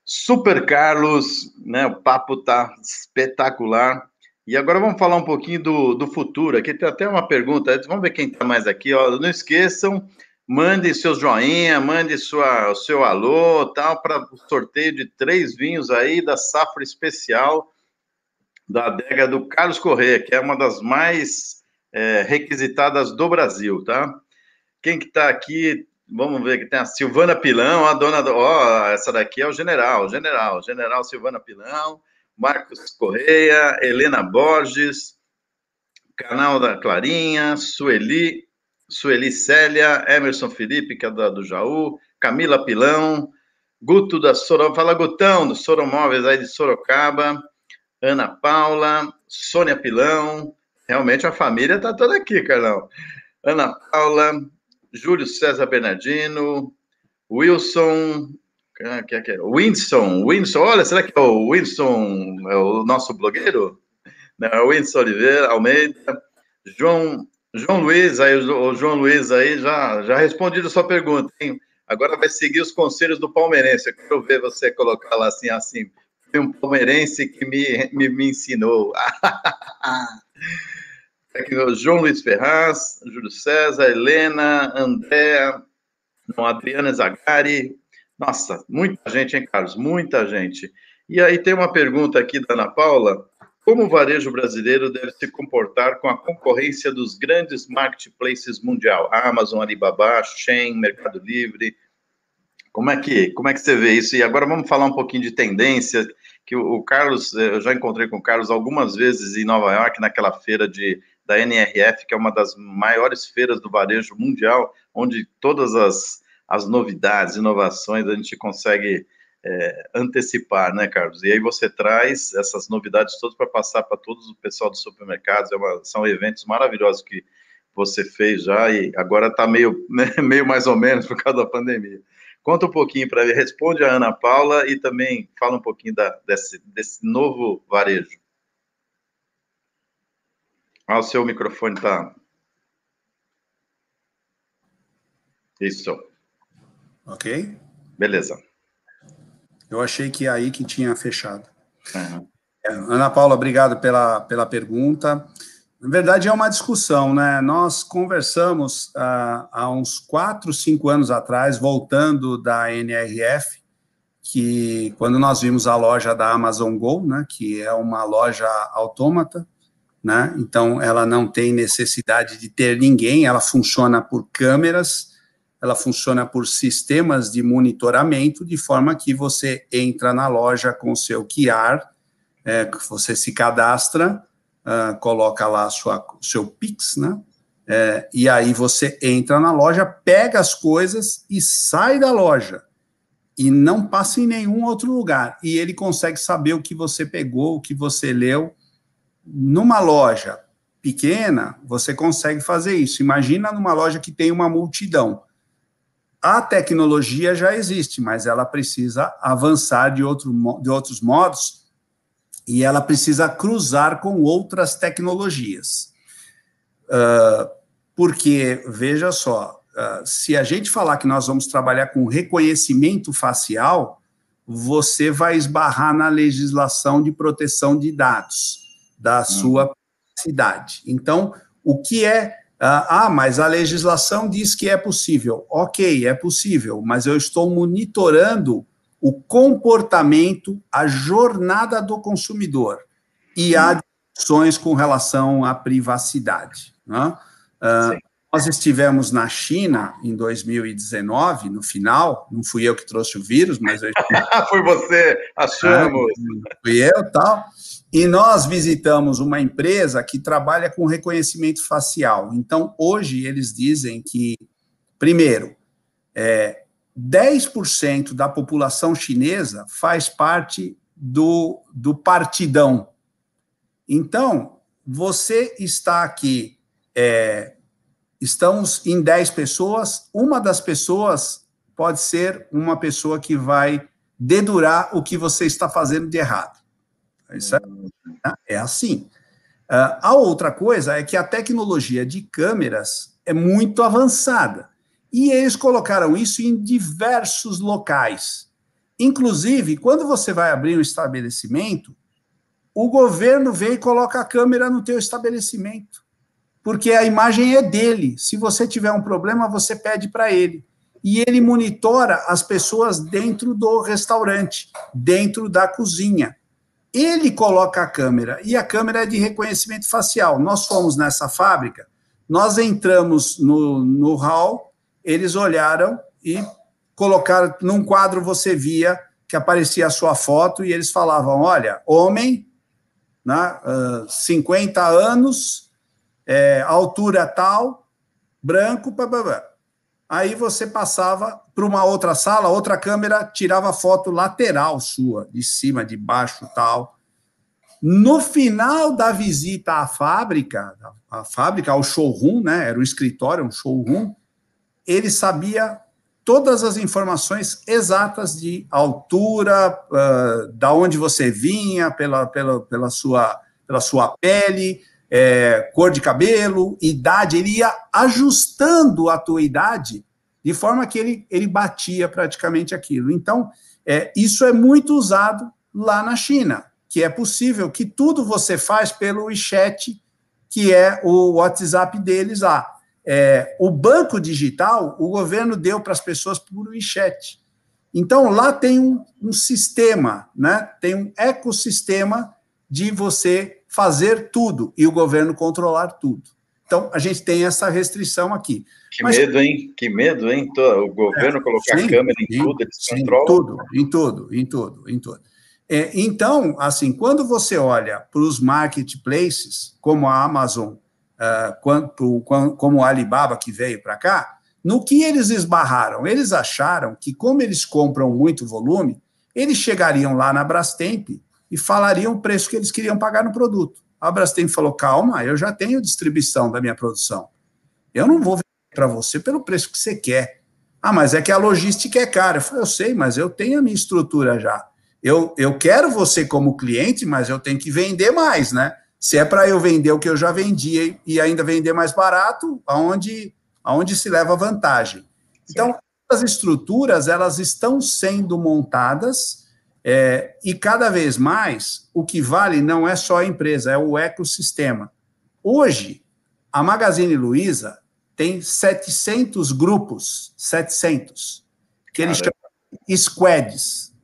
Super Carlos, né? O papo tá espetacular. E agora vamos falar um pouquinho do, do futuro. Aqui tem até uma pergunta. Vamos ver quem está mais aqui. Ó. Não esqueçam, mande seu joinha, mande sua, o seu alô, tal, para o sorteio de três vinhos aí da safra especial da adega do Carlos Corrêa, que é uma das mais é, requisitadas do Brasil, tá? Quem que está aqui? Vamos ver que tem a Silvana Pilão, a dona do. Ó, essa daqui é o general, general, general Silvana Pilão. Marcos Correia, Helena Borges, canal da Clarinha, Sueli, Sueli Célia, Emerson Felipe, que é da, do Jaú, Camila Pilão, Guto da Sorocaba, fala Gutão, do Soromóveis aí de Sorocaba, Ana Paula, Sônia Pilão, realmente a família está toda aqui, Carlão. Ana Paula, Júlio César Bernardino, Wilson, que é, que é? Winston, Winston, olha, será que é o Winston, é o nosso blogueiro? Não, é Winston Oliveira, Almeida, João, João Luiz, aí, o João Luiz aí já, já respondido a sua pergunta, hein? Agora vai seguir os conselhos do palmeirense. Eu quero ver você colocar lá assim, assim. Um palmeirense que me, me, me ensinou. Aqui, João Luiz Ferraz, Júlio César, Helena, Andréa, Adriana Zagari, nossa, muita gente, hein, Carlos? Muita gente. E aí tem uma pergunta aqui da Ana Paula. como o varejo brasileiro deve se comportar com a concorrência dos grandes marketplaces mundial, Amazon, Alibaba, Shein, Mercado Livre. Como é que como é que você vê isso? E agora vamos falar um pouquinho de tendência, que o, Carlos, eh, eu já encontrei com o Carlos algumas vezes em Nova York, naquela feira de da NRF, que é uma das maiores feiras do varejo mundial, onde todas as, as novidades, inovações a gente consegue é, antecipar, né, Carlos? E aí você traz essas novidades todas para passar para todos o pessoal dos supermercados. É uma, são eventos maravilhosos que você fez já e agora está meio, né, meio mais ou menos por causa da pandemia. Conta um pouquinho para mim, responde a Ana Paula e também fala um pouquinho da, desse, desse novo varejo. Ah, o seu microfone está. Isso. Ok? Beleza. Eu achei que é aí que tinha fechado. Uhum. Ana Paula, obrigado pela, pela pergunta. Na verdade, é uma discussão, né? Nós conversamos uh, há uns quatro, cinco anos atrás, voltando da NRF, que quando nós vimos a loja da Amazon Go, né, que é uma loja autômata, né? Então ela não tem necessidade de ter ninguém, ela funciona por câmeras ela funciona por sistemas de monitoramento, de forma que você entra na loja com seu QR, é, você se cadastra, uh, coloca lá sua, seu Pix, né? É, e aí você entra na loja, pega as coisas e sai da loja. E não passa em nenhum outro lugar. E ele consegue saber o que você pegou, o que você leu. Numa loja pequena, você consegue fazer isso. Imagina numa loja que tem uma multidão a tecnologia já existe, mas ela precisa avançar de, outro, de outros modos e ela precisa cruzar com outras tecnologias. Uh, porque, veja só, uh, se a gente falar que nós vamos trabalhar com reconhecimento facial, você vai esbarrar na legislação de proteção de dados da sua cidade. Então, o que é ah, ah, mas a legislação diz que é possível. Ok, é possível, mas eu estou monitorando o comportamento, a jornada do consumidor e há discussões com relação à privacidade. Né? Nós estivemos na China em 2019, no final, não fui eu que trouxe o vírus, mas eu... Foi você, achamos. Ah, fui eu tal. E nós visitamos uma empresa que trabalha com reconhecimento facial. Então, hoje, eles dizem que, primeiro, é, 10% da população chinesa faz parte do, do partidão. Então, você está aqui, é, estamos em 10 pessoas, uma das pessoas pode ser uma pessoa que vai dedurar o que você está fazendo de errado. Isso é, é assim. Uh, a outra coisa é que a tecnologia de câmeras é muito avançada. E eles colocaram isso em diversos locais. Inclusive, quando você vai abrir um estabelecimento, o governo vem e coloca a câmera no teu estabelecimento. Porque a imagem é dele. Se você tiver um problema, você pede para ele. E ele monitora as pessoas dentro do restaurante, dentro da cozinha. Ele coloca a câmera e a câmera é de reconhecimento facial. Nós fomos nessa fábrica, nós entramos no, no hall, eles olharam e colocaram num quadro você via que aparecia a sua foto e eles falavam: olha, homem, né, uh, 50 anos, é, altura tal, branco, blá, Aí você passava para uma outra sala, outra câmera tirava foto lateral sua, de cima, de baixo, tal. No final da visita à fábrica, a fábrica, ao showroom, né? Era um escritório, um showroom. Ele sabia todas as informações exatas de altura, uh, da onde você vinha, pela, pela, pela, sua, pela sua pele, é, cor de cabelo, idade, ele ia ajustando a tua idade de forma que ele, ele batia praticamente aquilo. Então, é, isso é muito usado lá na China, que é possível que tudo você faz pelo WeChat, que é o WhatsApp deles lá. É, o banco digital, o governo deu para as pessoas por WeChat. Então, lá tem um, um sistema, né? tem um ecossistema de você fazer tudo e o governo controlar tudo. Então, a gente tem essa restrição aqui. Que Mas, medo, hein? Que medo, hein? O governo é, colocar sim, câmera em, tudo, eles sim, controlam. Tudo, em tudo, em tudo, em tudo. É, então, assim, quando você olha para os marketplaces, como a Amazon, uh, quanto, como a Alibaba que veio para cá, no que eles esbarraram? Eles acharam que, como eles compram muito volume, eles chegariam lá na Brastemp e falariam o preço que eles queriam pagar no produto. A Brastemp falou: calma, eu já tenho distribuição da minha produção. Eu não vou vender para você pelo preço que você quer. Ah, mas é que a logística é cara. Eu falei: eu sei, mas eu tenho a minha estrutura já. Eu, eu quero você como cliente, mas eu tenho que vender mais, né? Se é para eu vender o que eu já vendia e ainda vender mais barato, aonde, aonde se leva vantagem. Então, as estruturas elas estão sendo montadas é, e cada vez mais, o que vale não é só a empresa, é o ecossistema. Hoje, a Magazine Luiza tem 700 grupos, 700, que eles chamam de squads.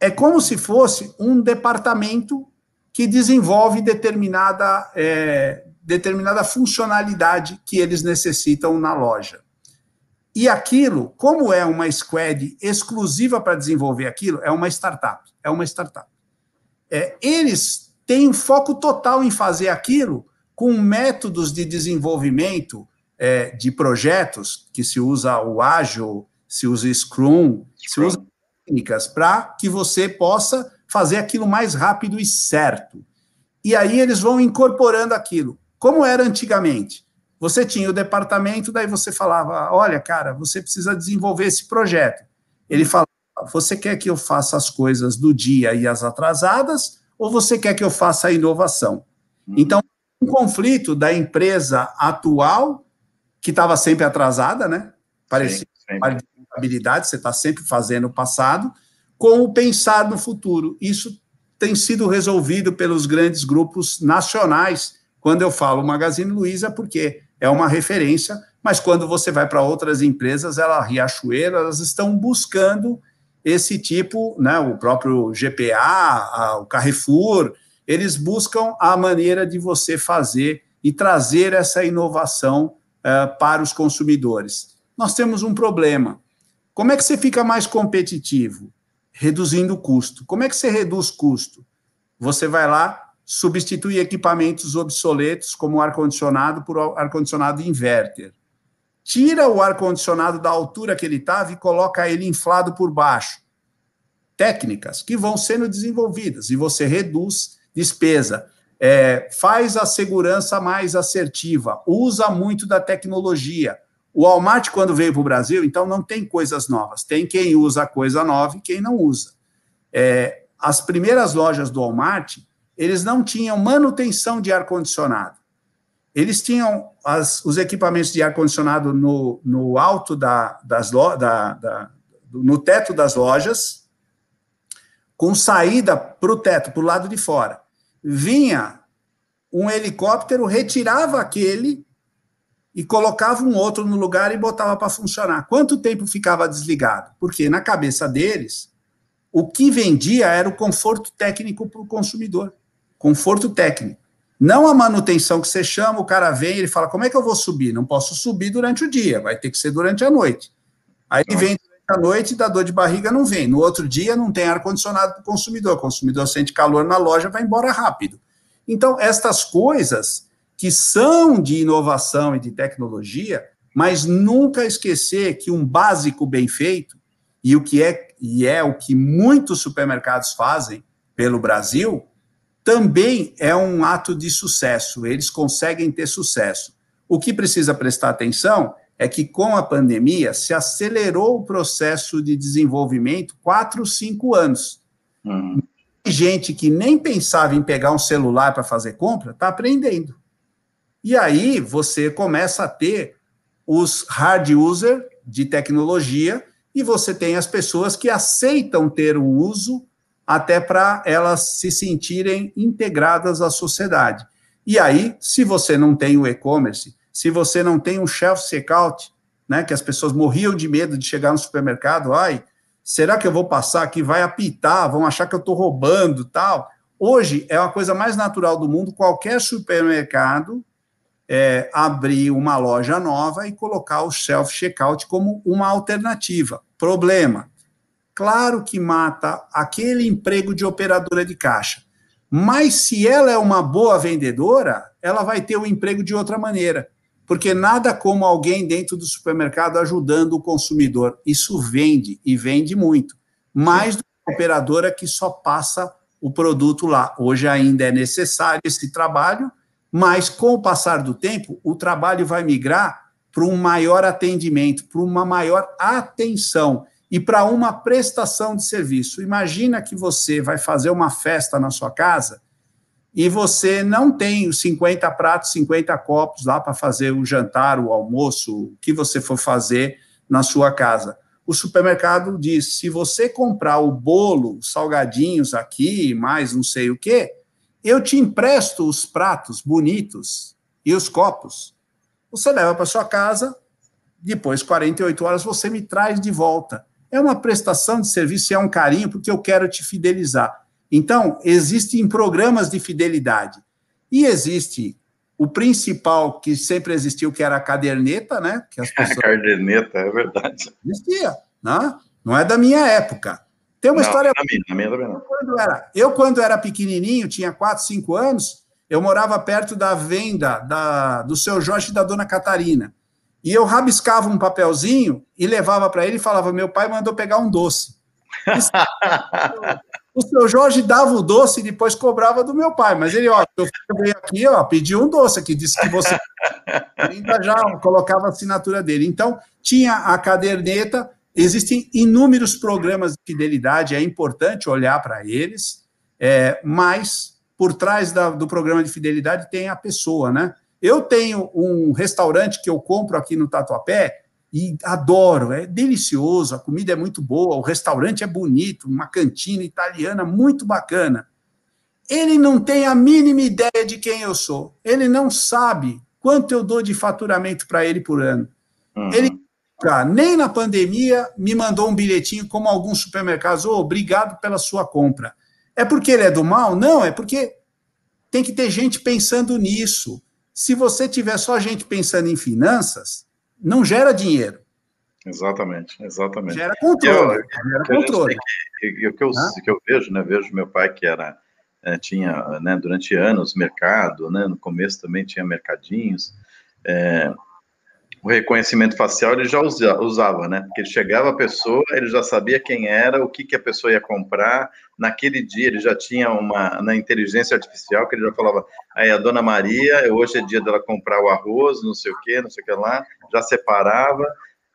É como se fosse um departamento que desenvolve determinada, é, determinada funcionalidade que eles necessitam na loja. E aquilo, como é uma squad exclusiva para desenvolver aquilo, é uma startup. É uma startup. É, eles têm um foco total em fazer aquilo com métodos de desenvolvimento é, de projetos, que se usa o Agile, se usa Scrum, se usa técnicas para que você possa fazer aquilo mais rápido e certo. E aí eles vão incorporando aquilo. Como era antigamente? Você tinha o departamento, daí você falava: olha, cara, você precisa desenvolver esse projeto. Ele falava: você quer que eu faça as coisas do dia e as atrasadas, ou você quer que eu faça a inovação? Uhum. Então, um conflito da empresa atual, que estava sempre atrasada, né? Parecia uma habilidade, você está sempre fazendo o passado, com o pensar no futuro. Isso tem sido resolvido pelos grandes grupos nacionais. Quando eu falo Magazine Luiza, porque é uma referência, mas quando você vai para outras empresas, ela Riachuelo, elas estão buscando esse tipo, né, o próprio GPA, a, o Carrefour, eles buscam a maneira de você fazer e trazer essa inovação uh, para os consumidores. Nós temos um problema. Como é que você fica mais competitivo? Reduzindo o custo. Como é que você reduz custo? Você vai lá, substituir equipamentos obsoletos, como ar-condicionado, por ar-condicionado inverter. Tira o ar-condicionado da altura que ele estava e coloca ele inflado por baixo. Técnicas que vão sendo desenvolvidas e você reduz despesa. É, faz a segurança mais assertiva, usa muito da tecnologia. O Walmart, quando veio para o Brasil, então não tem coisas novas. Tem quem usa coisa nova e quem não usa. É, as primeiras lojas do Walmart eles não tinham manutenção de ar-condicionado. Eles tinham as, os equipamentos de ar-condicionado no, no alto da, das lo, da, da, no teto das lojas, com saída para o teto, para o lado de fora. Vinha um helicóptero, retirava aquele e colocava um outro no lugar e botava para funcionar. Quanto tempo ficava desligado? Porque na cabeça deles, o que vendia era o conforto técnico para o consumidor conforto técnico. Não a manutenção que você chama, o cara vem e ele fala: como é que eu vou subir? Não posso subir durante o dia, vai ter que ser durante a noite. Aí ele vem durante a noite, dá dor de barriga, não vem. No outro dia não tem ar-condicionado para o consumidor. O consumidor sente calor na loja, vai embora rápido. Então, estas coisas que são de inovação e de tecnologia, mas nunca esquecer que um básico bem feito, e o que é, e é o que muitos supermercados fazem pelo Brasil, também é um ato de sucesso, eles conseguem ter sucesso. O que precisa prestar atenção é que, com a pandemia, se acelerou o processo de desenvolvimento quatro, cinco anos. Uhum. Gente que nem pensava em pegar um celular para fazer compra, está aprendendo. E aí você começa a ter os hard user de tecnologia e você tem as pessoas que aceitam ter o uso até para elas se sentirem integradas à sociedade. E aí, se você não tem o e-commerce, se você não tem um shelf checkout, né, que as pessoas morriam de medo de chegar no supermercado, ai, será que eu vou passar aqui, vai apitar, vão achar que eu estou roubando, tal. Hoje é a coisa mais natural do mundo qualquer supermercado é, abrir uma loja nova e colocar o self-checkout como uma alternativa. Problema: claro que mata aquele emprego de operadora de caixa. Mas se ela é uma boa vendedora, ela vai ter o um emprego de outra maneira. Porque nada como alguém dentro do supermercado ajudando o consumidor. Isso vende e vende muito. Mais do que a operadora que só passa o produto lá. Hoje ainda é necessário esse trabalho, mas com o passar do tempo, o trabalho vai migrar para um maior atendimento, para uma maior atenção e para uma prestação de serviço. Imagina que você vai fazer uma festa na sua casa e você não tem os 50 pratos, 50 copos lá para fazer o jantar, o almoço, o que você for fazer na sua casa. O supermercado diz: se você comprar o bolo, salgadinhos aqui, mais não sei o quê, eu te empresto os pratos bonitos e os copos. Você leva para sua casa, depois 48 horas você me traz de volta. É uma prestação de serviço, é um carinho, porque eu quero te fidelizar. Então, existem programas de fidelidade. E existe o principal que sempre existiu, que era a caderneta, né? Que as pessoas... A caderneta, é verdade. Existia, né? não é da minha época. Tem uma não, história. Na minha, na minha também não. Quando era, eu, quando era pequenininho, tinha 4, 5 anos, eu morava perto da venda da, do seu Jorge e da dona Catarina. E eu rabiscava um papelzinho e levava para ele e falava: Meu pai mandou pegar um doce. o seu Jorge dava o doce e depois cobrava do meu pai. Mas ele, ó, eu veio aqui, ó, pediu um doce aqui, disse que você ainda já colocava a assinatura dele. Então, tinha a caderneta, existem inúmeros programas de fidelidade, é importante olhar para eles, é, mas por trás da, do programa de fidelidade tem a pessoa, né? Eu tenho um restaurante que eu compro aqui no Tatuapé e adoro, é delicioso, a comida é muito boa, o restaurante é bonito, uma cantina italiana muito bacana. Ele não tem a mínima ideia de quem eu sou. Ele não sabe quanto eu dou de faturamento para ele por ano. Uhum. Ele nem na pandemia me mandou um bilhetinho como alguns supermercados, oh, obrigado pela sua compra. É porque ele é do mal? Não, é porque tem que ter gente pensando nisso. Se você tiver só gente pensando em finanças, não gera dinheiro. Exatamente, exatamente. Gera controle. Eu, gera controle. Que, o que eu, que eu vejo, né? Vejo meu pai que era é, tinha, né, durante anos mercado, né? No começo também tinha mercadinhos. É, o reconhecimento facial ele já usava, né? Porque ele chegava a pessoa, ele já sabia quem era, o que, que a pessoa ia comprar. Naquele dia ele já tinha uma na inteligência artificial que ele já falava, aí a dona Maria, hoje é dia dela comprar o arroz, não sei o que, não sei o que lá, já separava,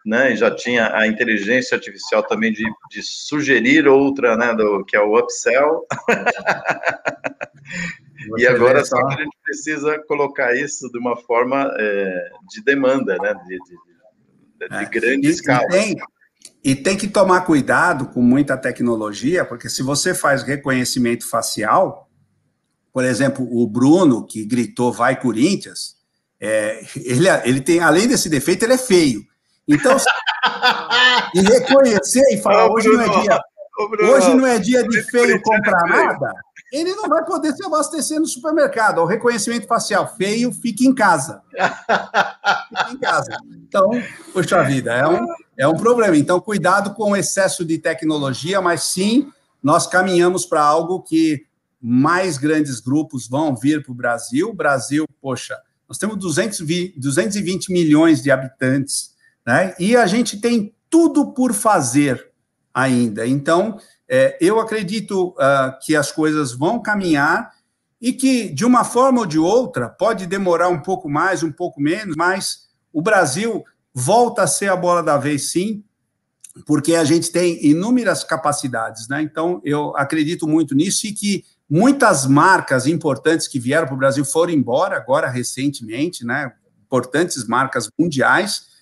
né? E já tinha a inteligência artificial também de, de sugerir outra, né? Do, que é o upsell. e agora só que a gente precisa colocar isso de uma forma é, de demanda, né? De, de, de é. grande e, escala. E tem, e tem que tomar cuidado com muita tecnologia, porque se você faz reconhecimento facial, por exemplo, o Bruno, que gritou vai Corinthians, é, ele, ele tem, além desse defeito, ele é feio. Então, e reconhecer e falar, hoje não é dia, hoje não é dia de feio comprar nada, ele não vai poder se abastecer no supermercado. O reconhecimento facial feio, fique em casa. Fique em casa. Então, poxa vida, é um, é um problema. Então, cuidado com o excesso de tecnologia, mas sim, nós caminhamos para algo que mais grandes grupos vão vir para o Brasil. Brasil, poxa, nós temos 220, 220 milhões de habitantes, né? E a gente tem tudo por fazer ainda. Então, é, eu acredito uh, que as coisas vão caminhar e que, de uma forma ou de outra, pode demorar um pouco mais, um pouco menos, mas o Brasil volta a ser a bola da vez, sim, porque a gente tem inúmeras capacidades, né? Então, eu acredito muito nisso e que muitas marcas importantes que vieram para o Brasil foram embora agora recentemente, né? Importantes marcas mundiais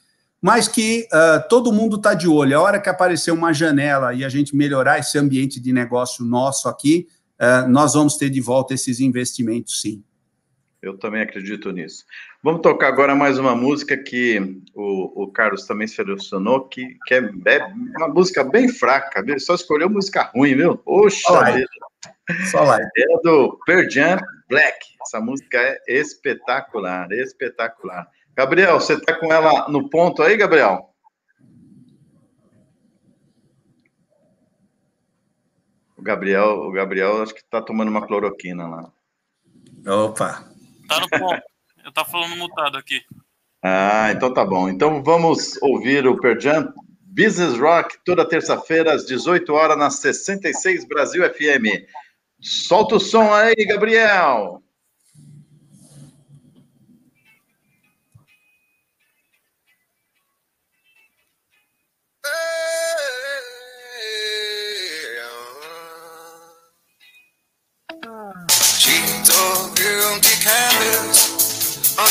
mas que uh, todo mundo está de olho. A hora que aparecer uma janela e a gente melhorar esse ambiente de negócio nosso aqui, uh, nós vamos ter de volta esses investimentos, sim. Eu também acredito nisso. Vamos tocar agora mais uma música que o, o Carlos também selecionou, que, que é, é, uma música bem fraca, viu? só escolheu música ruim, viu? Oxa! Só lá. É do Pearl Jam Black. Essa música é espetacular, espetacular. Gabriel, você tá com ela no ponto aí, Gabriel? O Gabriel, o Gabriel acho que tá tomando uma cloroquina lá. Opa. Tá no ponto. Eu tava falando mutado aqui. Ah, então tá bom. Então vamos ouvir o Pearl Jam Business Rock toda terça-feira às 18 horas na 66 Brasil FM. Solta o som aí, Gabriel.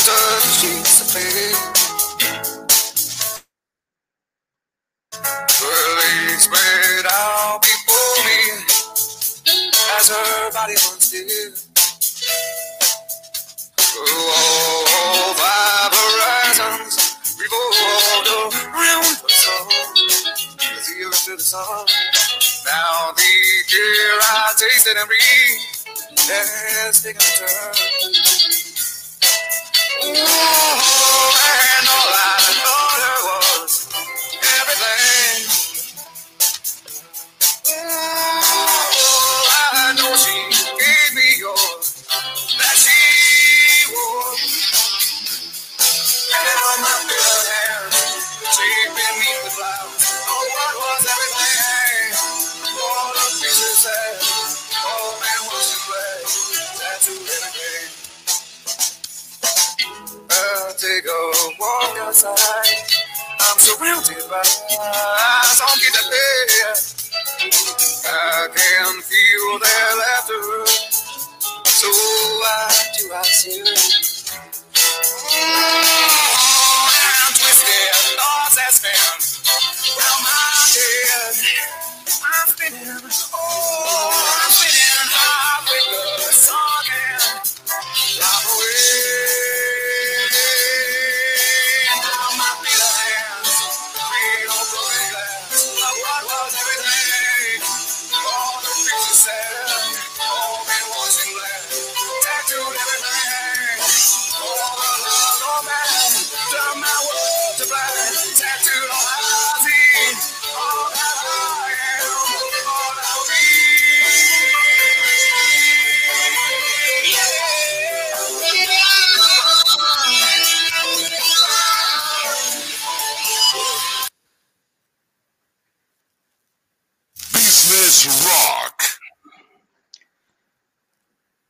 Sheets of. Her legs spread out before me as her body once did. Oh, five horizons revolved around sun as the earth to the sun. Now the air I tasted and breathed has taken a turn. Oh, outside. I'm surrounded by songs that play. I can feel their laughter. So why do I sing? And twisted thoughts that spin round my head. I'm spinning, oh,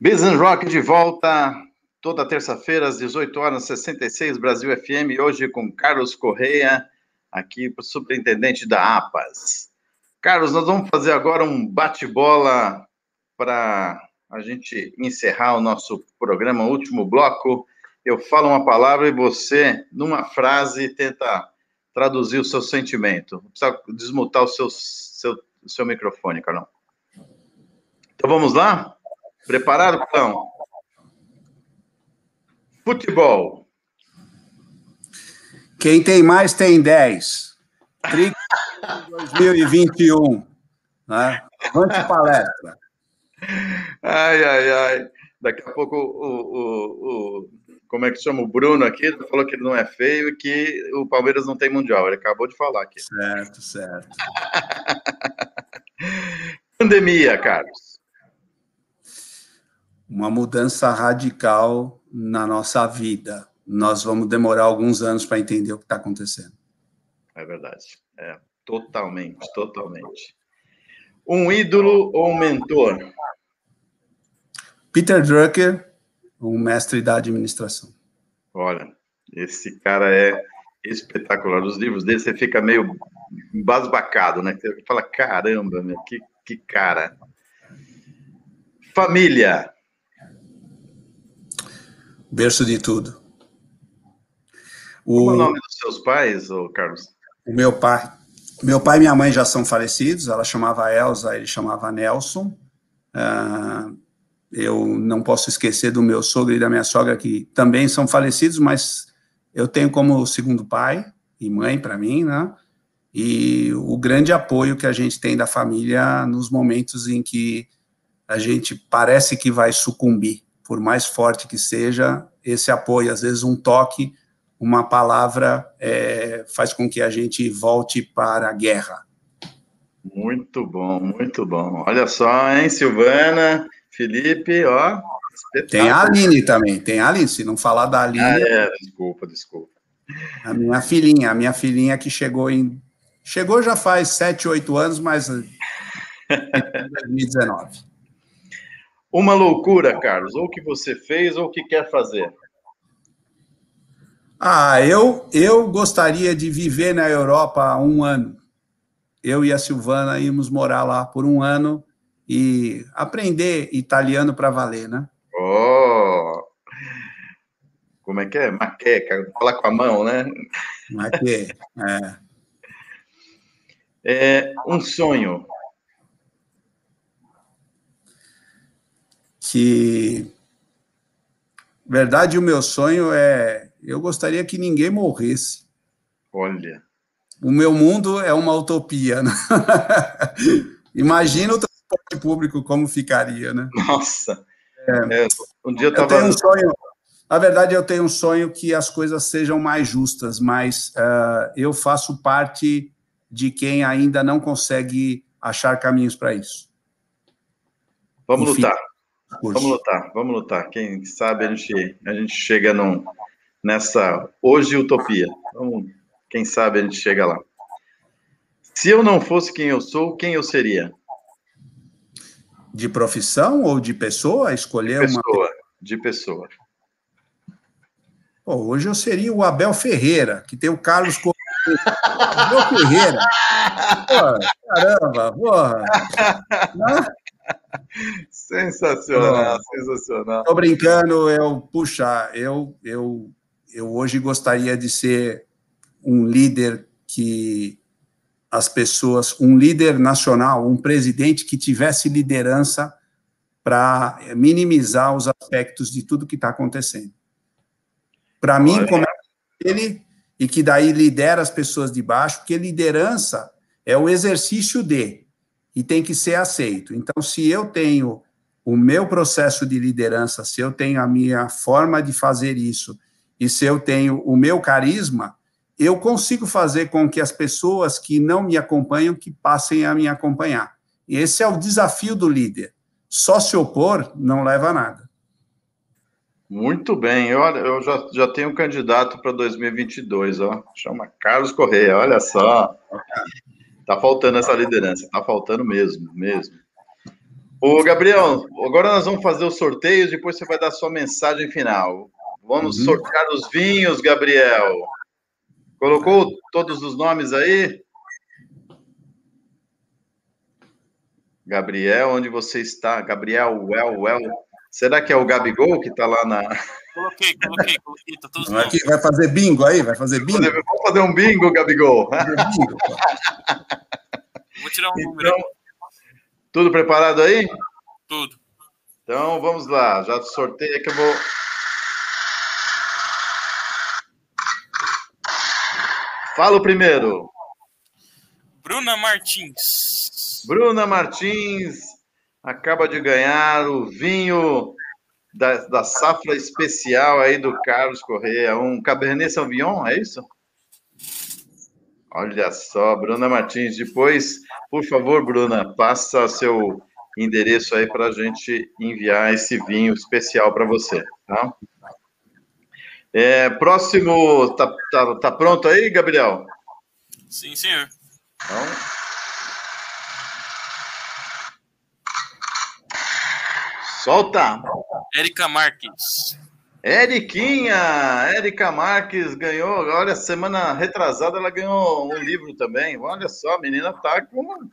Business Rock de volta toda terça-feira às 18 horas 66 Brasil FM, hoje com Carlos Correia, aqui superintendente da APAS. Carlos, nós vamos fazer agora um bate-bola para a gente encerrar o nosso programa, último bloco. Eu falo uma palavra e você, numa frase, tenta traduzir o seu sentimento. Precisa desmutar o seu, seu, seu microfone, Carlão. Então vamos lá? Preparado, Carlão? Futebol. Quem tem mais tem 10. Trigo 2021. Né? Avante palestra. Ai, ai, ai. Daqui a pouco o, o, o, como é que chama? O Bruno aqui falou que ele não é feio e que o Palmeiras não tem mundial. Ele acabou de falar aqui. Certo, certo. Pandemia, Carlos. Uma mudança radical na nossa vida. Nós vamos demorar alguns anos para entender o que está acontecendo. É verdade. É, totalmente, totalmente. Um ídolo ou um mentor? Peter Drucker, um mestre da administração. Olha, esse cara é espetacular. Os livros dele você fica meio embasbacado, né? Você fala, caramba, meu, que, que cara. Família. Berço de tudo. O... Qual é o nome dos seus pais, ô Carlos? O meu pai. Meu pai e minha mãe já são falecidos. Ela chamava Elsa, ele chamava Nelson. Uh, eu não posso esquecer do meu sogro e da minha sogra, que também são falecidos, mas eu tenho como segundo pai e mãe para mim, né? E o grande apoio que a gente tem da família nos momentos em que a gente parece que vai sucumbir, por mais forte que seja esse apoio. Às vezes, um toque, uma palavra é, faz com que a gente volte para a guerra. Muito bom, muito bom. Olha só, hein, Silvana, Felipe, ó. Tem a Aline também, tem a Aline. Se não falar da Aline. Ah, é, desculpa, desculpa. A minha filhinha, a minha filhinha que chegou em. Chegou já faz sete, oito anos, mas. 2019. Uma loucura, Carlos, ou que você fez ou que quer fazer. Ah, eu, eu gostaria de viver na Europa há um ano. Eu e a Silvana íamos morar lá por um ano e aprender italiano para valer, né? Oh! Como é que é? Maqueca, falar com a mão, né? Maque, é. é. Um sonho. Que verdade o meu sonho é eu gostaria que ninguém morresse. Olha. O meu mundo é uma utopia. Né? Imagina o transporte público como ficaria, né? Nossa. É, é, um dia eu, tava... tenho um sonho. Na verdade, eu tenho um sonho que as coisas sejam mais justas, mas uh, eu faço parte de quem ainda não consegue achar caminhos para isso. Vamos Enfim. lutar. Vamos lutar, vamos lutar. Quem sabe a gente, a gente chega num, nessa hoje utopia. Vamos, quem sabe a gente chega lá. Se eu não fosse quem eu sou, quem eu seria? De profissão ou de pessoa? Escolher de pessoa, uma. De pessoa. Pô, hoje eu seria o Abel Ferreira, que tem o Carlos Abel Ferreira. Pô, caramba, porra. sensacional, sensacional. Estou brincando, eu, puxa, eu, eu, eu hoje gostaria de ser um líder que as pessoas, um líder nacional, um presidente que tivesse liderança para minimizar os aspectos de tudo que está acontecendo. Para mim, como ele e que daí lidera as pessoas de baixo, porque liderança é o exercício de e tem que ser aceito. Então, se eu tenho o meu processo de liderança, se eu tenho a minha forma de fazer isso, e se eu tenho o meu carisma, eu consigo fazer com que as pessoas que não me acompanham que passem a me acompanhar. E esse é o desafio do líder. Só se opor não leva a nada. Muito bem, eu, eu já, já tenho um candidato para 2022, ó. Chama Carlos Correia, olha só. Tá faltando essa liderança, tá faltando mesmo, mesmo. Ô, Gabriel, agora nós vamos fazer os sorteios, depois você vai dar sua mensagem final. Vamos uhum. sortear os vinhos, Gabriel. Colocou todos os nomes aí? Gabriel, onde você está? Gabriel, well, well. Será que é o Gabigol que está lá na. Coloquei, coloquei, coloquei. Tá todos Aqui, vai fazer bingo aí? Vai fazer bingo? Vamos fazer um bingo, Gabigol. Bingo, Vou tirar um número. Então, tudo preparado aí? Tudo. Então, vamos lá. Já sorteio que eu vou. Fala o primeiro. Bruna Martins. Bruna Martins acaba de ganhar o vinho da, da safra especial aí do Carlos Correia, um Cabernet Sauvignon, é isso? Olha só, Bruna Martins. Depois, por favor, Bruna, passa seu endereço aí para a gente enviar esse vinho especial para você, tá? É, próximo, tá, tá, tá pronto aí, Gabriel? Sim, senhor. Então, Solta! Érica Marques. Eriquinha! Érica Marques ganhou, olha, semana retrasada ela ganhou um livro também. Olha só, a menina tá com,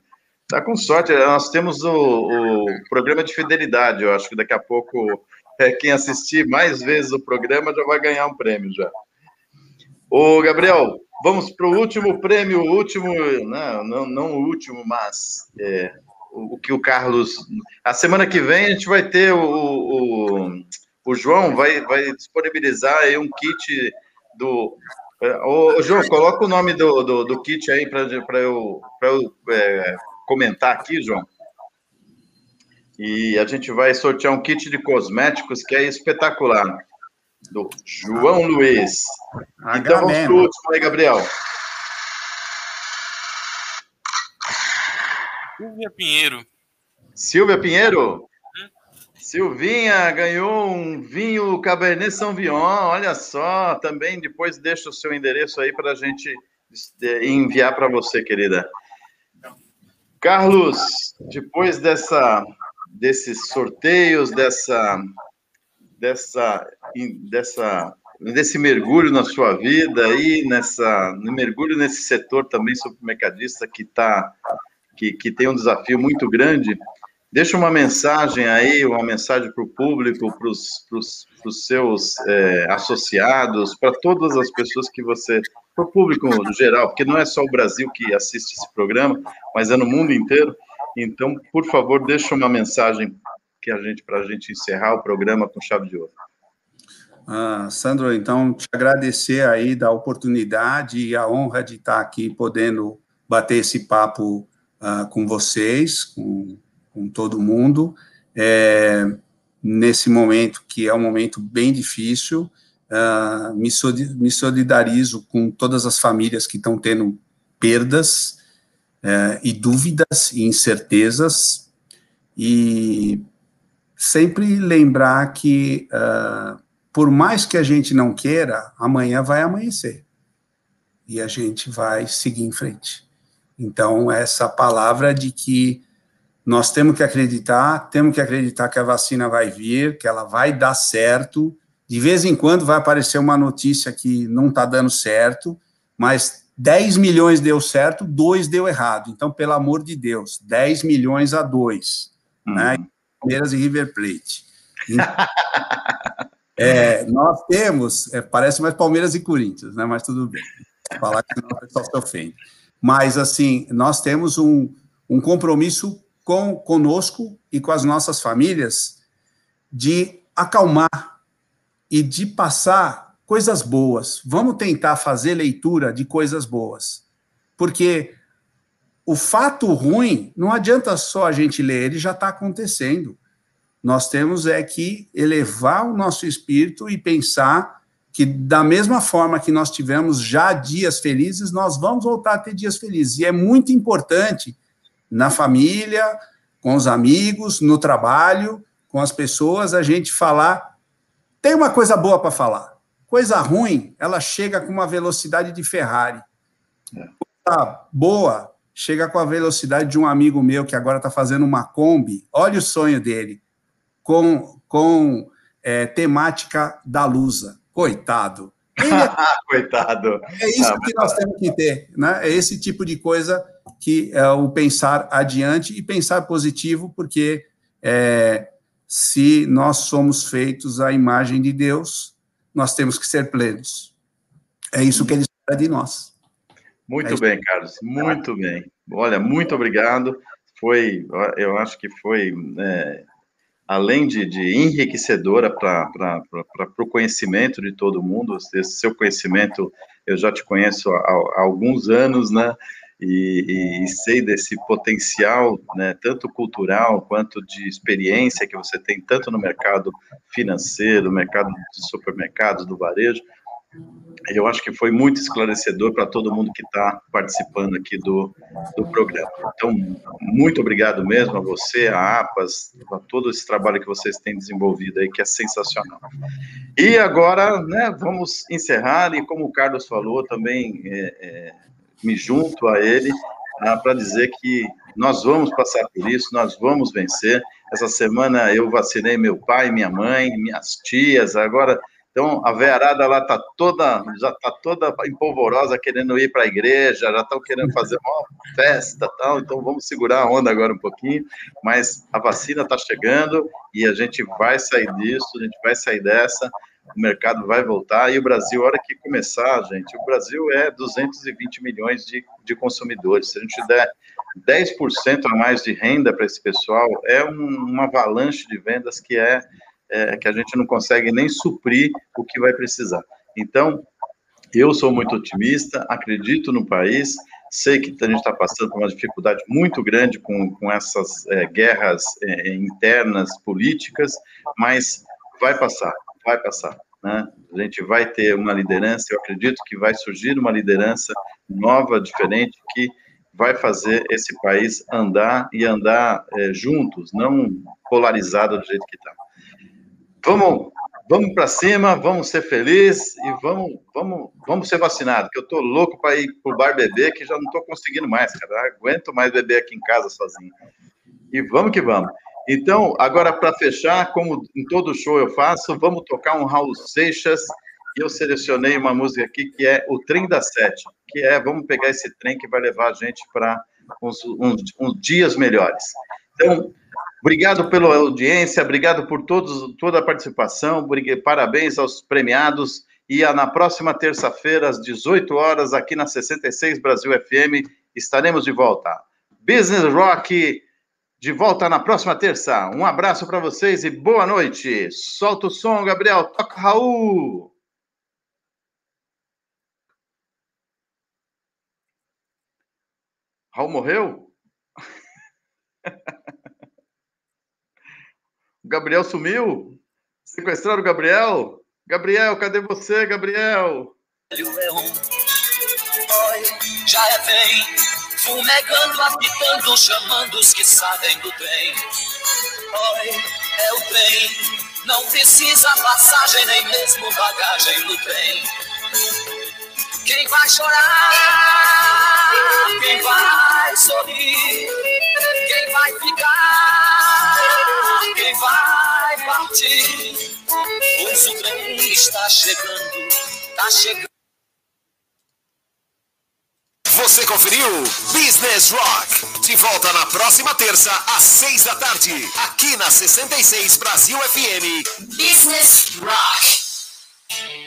tá com sorte. Nós temos o, o programa de fidelidade, eu acho que daqui a pouco é, quem assistir mais vezes o programa já vai ganhar um prêmio já. Ô, Gabriel, vamos para o último prêmio, o último, não, não, não o último, mas é, o, que o Carlos. A semana que vem a gente vai ter o, o, o João vai, vai disponibilizar aí um kit do. Ô, João, coloca o nome do, do, do kit aí para eu, pra eu é, comentar aqui, João. E a gente vai sortear um kit de cosméticos que é espetacular. Do João Luiz. Então vamos para o último aí, Gabriel. Silvia Pinheiro. Silvia Pinheiro? Silvinha ganhou um vinho Cabernet Sauvignon, olha só. Também depois deixa o seu endereço aí para a gente é, enviar para você, querida. Carlos, depois dessa, desses sorteios, dessa, dessa, dessa, desse mergulho na sua vida aí, nessa mergulho nesse setor também supermercadista que tá, que, que tem um desafio muito grande. Deixa uma mensagem aí, uma mensagem para o público, para os seus é, associados, para todas as pessoas que você para o público no geral, porque não é só o Brasil que assiste esse programa, mas é no mundo inteiro. Então, por favor, deixa uma mensagem que a gente para a gente encerrar o programa com chave de ouro. Ah, Sandro, então te agradecer aí da oportunidade e a honra de estar aqui podendo bater esse papo ah, com vocês, com, com todo mundo, é, nesse momento que é um momento bem difícil. Uh, me, solidarizo com todas as famílias que estão tendo perdas uh, e dúvidas e incertezas, e sempre lembrar que, uh, por mais que a gente não queira, amanhã vai amanhecer e a gente vai seguir em frente. Então, essa palavra de que nós temos que acreditar, temos que acreditar que a vacina vai vir, que ela vai dar certo, de vez em quando vai aparecer uma notícia que não está dando certo, mas 10 milhões deu certo, 2 deu errado. Então, pelo amor de Deus, 10 milhões a 2. Uhum. Né? Palmeiras e River Plate. é, nós temos, é, parece mais Palmeiras e Corinthians, né? mas tudo bem. Falar que o pessoal se ofende. Mas, assim, nós temos um, um compromisso com conosco e com as nossas famílias de acalmar e de passar coisas boas. Vamos tentar fazer leitura de coisas boas. Porque o fato ruim, não adianta só a gente ler, ele já está acontecendo. Nós temos é que elevar o nosso espírito e pensar que, da mesma forma que nós tivemos já dias felizes, nós vamos voltar a ter dias felizes. E é muito importante na família, com os amigos, no trabalho, com as pessoas, a gente falar tem uma coisa boa para falar. Coisa ruim, ela chega com uma velocidade de Ferrari. É. Coisa boa, chega com a velocidade de um amigo meu que agora está fazendo uma Kombi. Olha o sonho dele, com, com é, temática da Lusa. Coitado. É... Coitado. É isso ah, que nós temos que ter, né? É esse tipo de coisa que é o pensar adiante e pensar positivo, porque é, se nós somos feitos à imagem de Deus, nós temos que ser plenos. É isso que ele espera de nós. Muito é bem, Carlos, muito bem. Olha, muito obrigado. Foi, eu acho que foi, é, além de, de enriquecedora para o conhecimento de todo mundo, esse seu conhecimento, eu já te conheço há, há alguns anos, né? e, e, sei desse potencial, né, tanto cultural quanto de experiência que você tem tanto no mercado financeiro, mercado de supermercados, do varejo. Eu acho que foi muito esclarecedor para todo mundo que está participando aqui do, do programa. Então, muito obrigado mesmo a você, a APAS, a todo esse trabalho que vocês têm desenvolvido aí, que é sensacional. E agora, né, vamos encerrar, e como o Carlos falou, também é, é, me junto a ele ah, para dizer que nós vamos passar por isso, nós vamos vencer. Essa semana eu vacinei meu pai, minha mãe, minhas tias, agora então a vearada lá tá toda, já tá toda empolvorosa querendo ir para a igreja, já estão querendo fazer uma festa, tal. Então vamos segurar a onda agora um pouquinho, mas a vacina está chegando e a gente vai sair disso, a gente vai sair dessa o mercado vai voltar e o Brasil, a hora que começar, gente, o Brasil é 220 milhões de, de consumidores. Se a gente der 10% a mais de renda para esse pessoal, é um, uma avalanche de vendas que é, é que a gente não consegue nem suprir o que vai precisar. Então, eu sou muito otimista, acredito no país, Sei que a gente está passando por uma dificuldade muito grande com, com essas é, guerras é, internas políticas, mas vai passar, vai passar. Né? A gente vai ter uma liderança, eu acredito que vai surgir uma liderança nova, diferente, que vai fazer esse país andar e andar é, juntos, não polarizado do jeito que está. Vamos, vamos para cima, vamos ser felizes e vamos, vamos, vamos ser vacinados, que eu estou louco para ir para o bar beber, que já não estou conseguindo mais, cara. Aguento mais beber aqui em casa sozinho. E vamos que vamos. Então, agora para fechar, como em todo show eu faço, vamos tocar um Raul Seixas e eu selecionei uma música aqui que é o Trem da Sete, que é vamos pegar esse trem que vai levar a gente para uns, uns, uns, dias melhores. Então, obrigado pela audiência, obrigado por todos, toda a participação, parabéns aos premiados e na próxima terça-feira, às 18 horas, aqui na 66 Brasil FM, estaremos de volta. Business Rock de volta na próxima terça. Um abraço para vocês e boa noite. Solta o som, Gabriel. Toca Raul. Raul morreu? o Gabriel sumiu? Sequestraram o Gabriel? Gabriel, cadê você, Gabriel? Já é bem, fumegando, apitando, chamando os que sabem do trem. Oi, é o trem, não precisa passagem, nem mesmo bagagem no trem. Quem vai chorar? Quem vai sorrir? Quem vai ficar? Quem vai partir? Pois o trem está chegando, está chegando. Você conferiu Business Rock. De volta na próxima terça, às seis da tarde, aqui na 66 Brasil FM. Business Rock.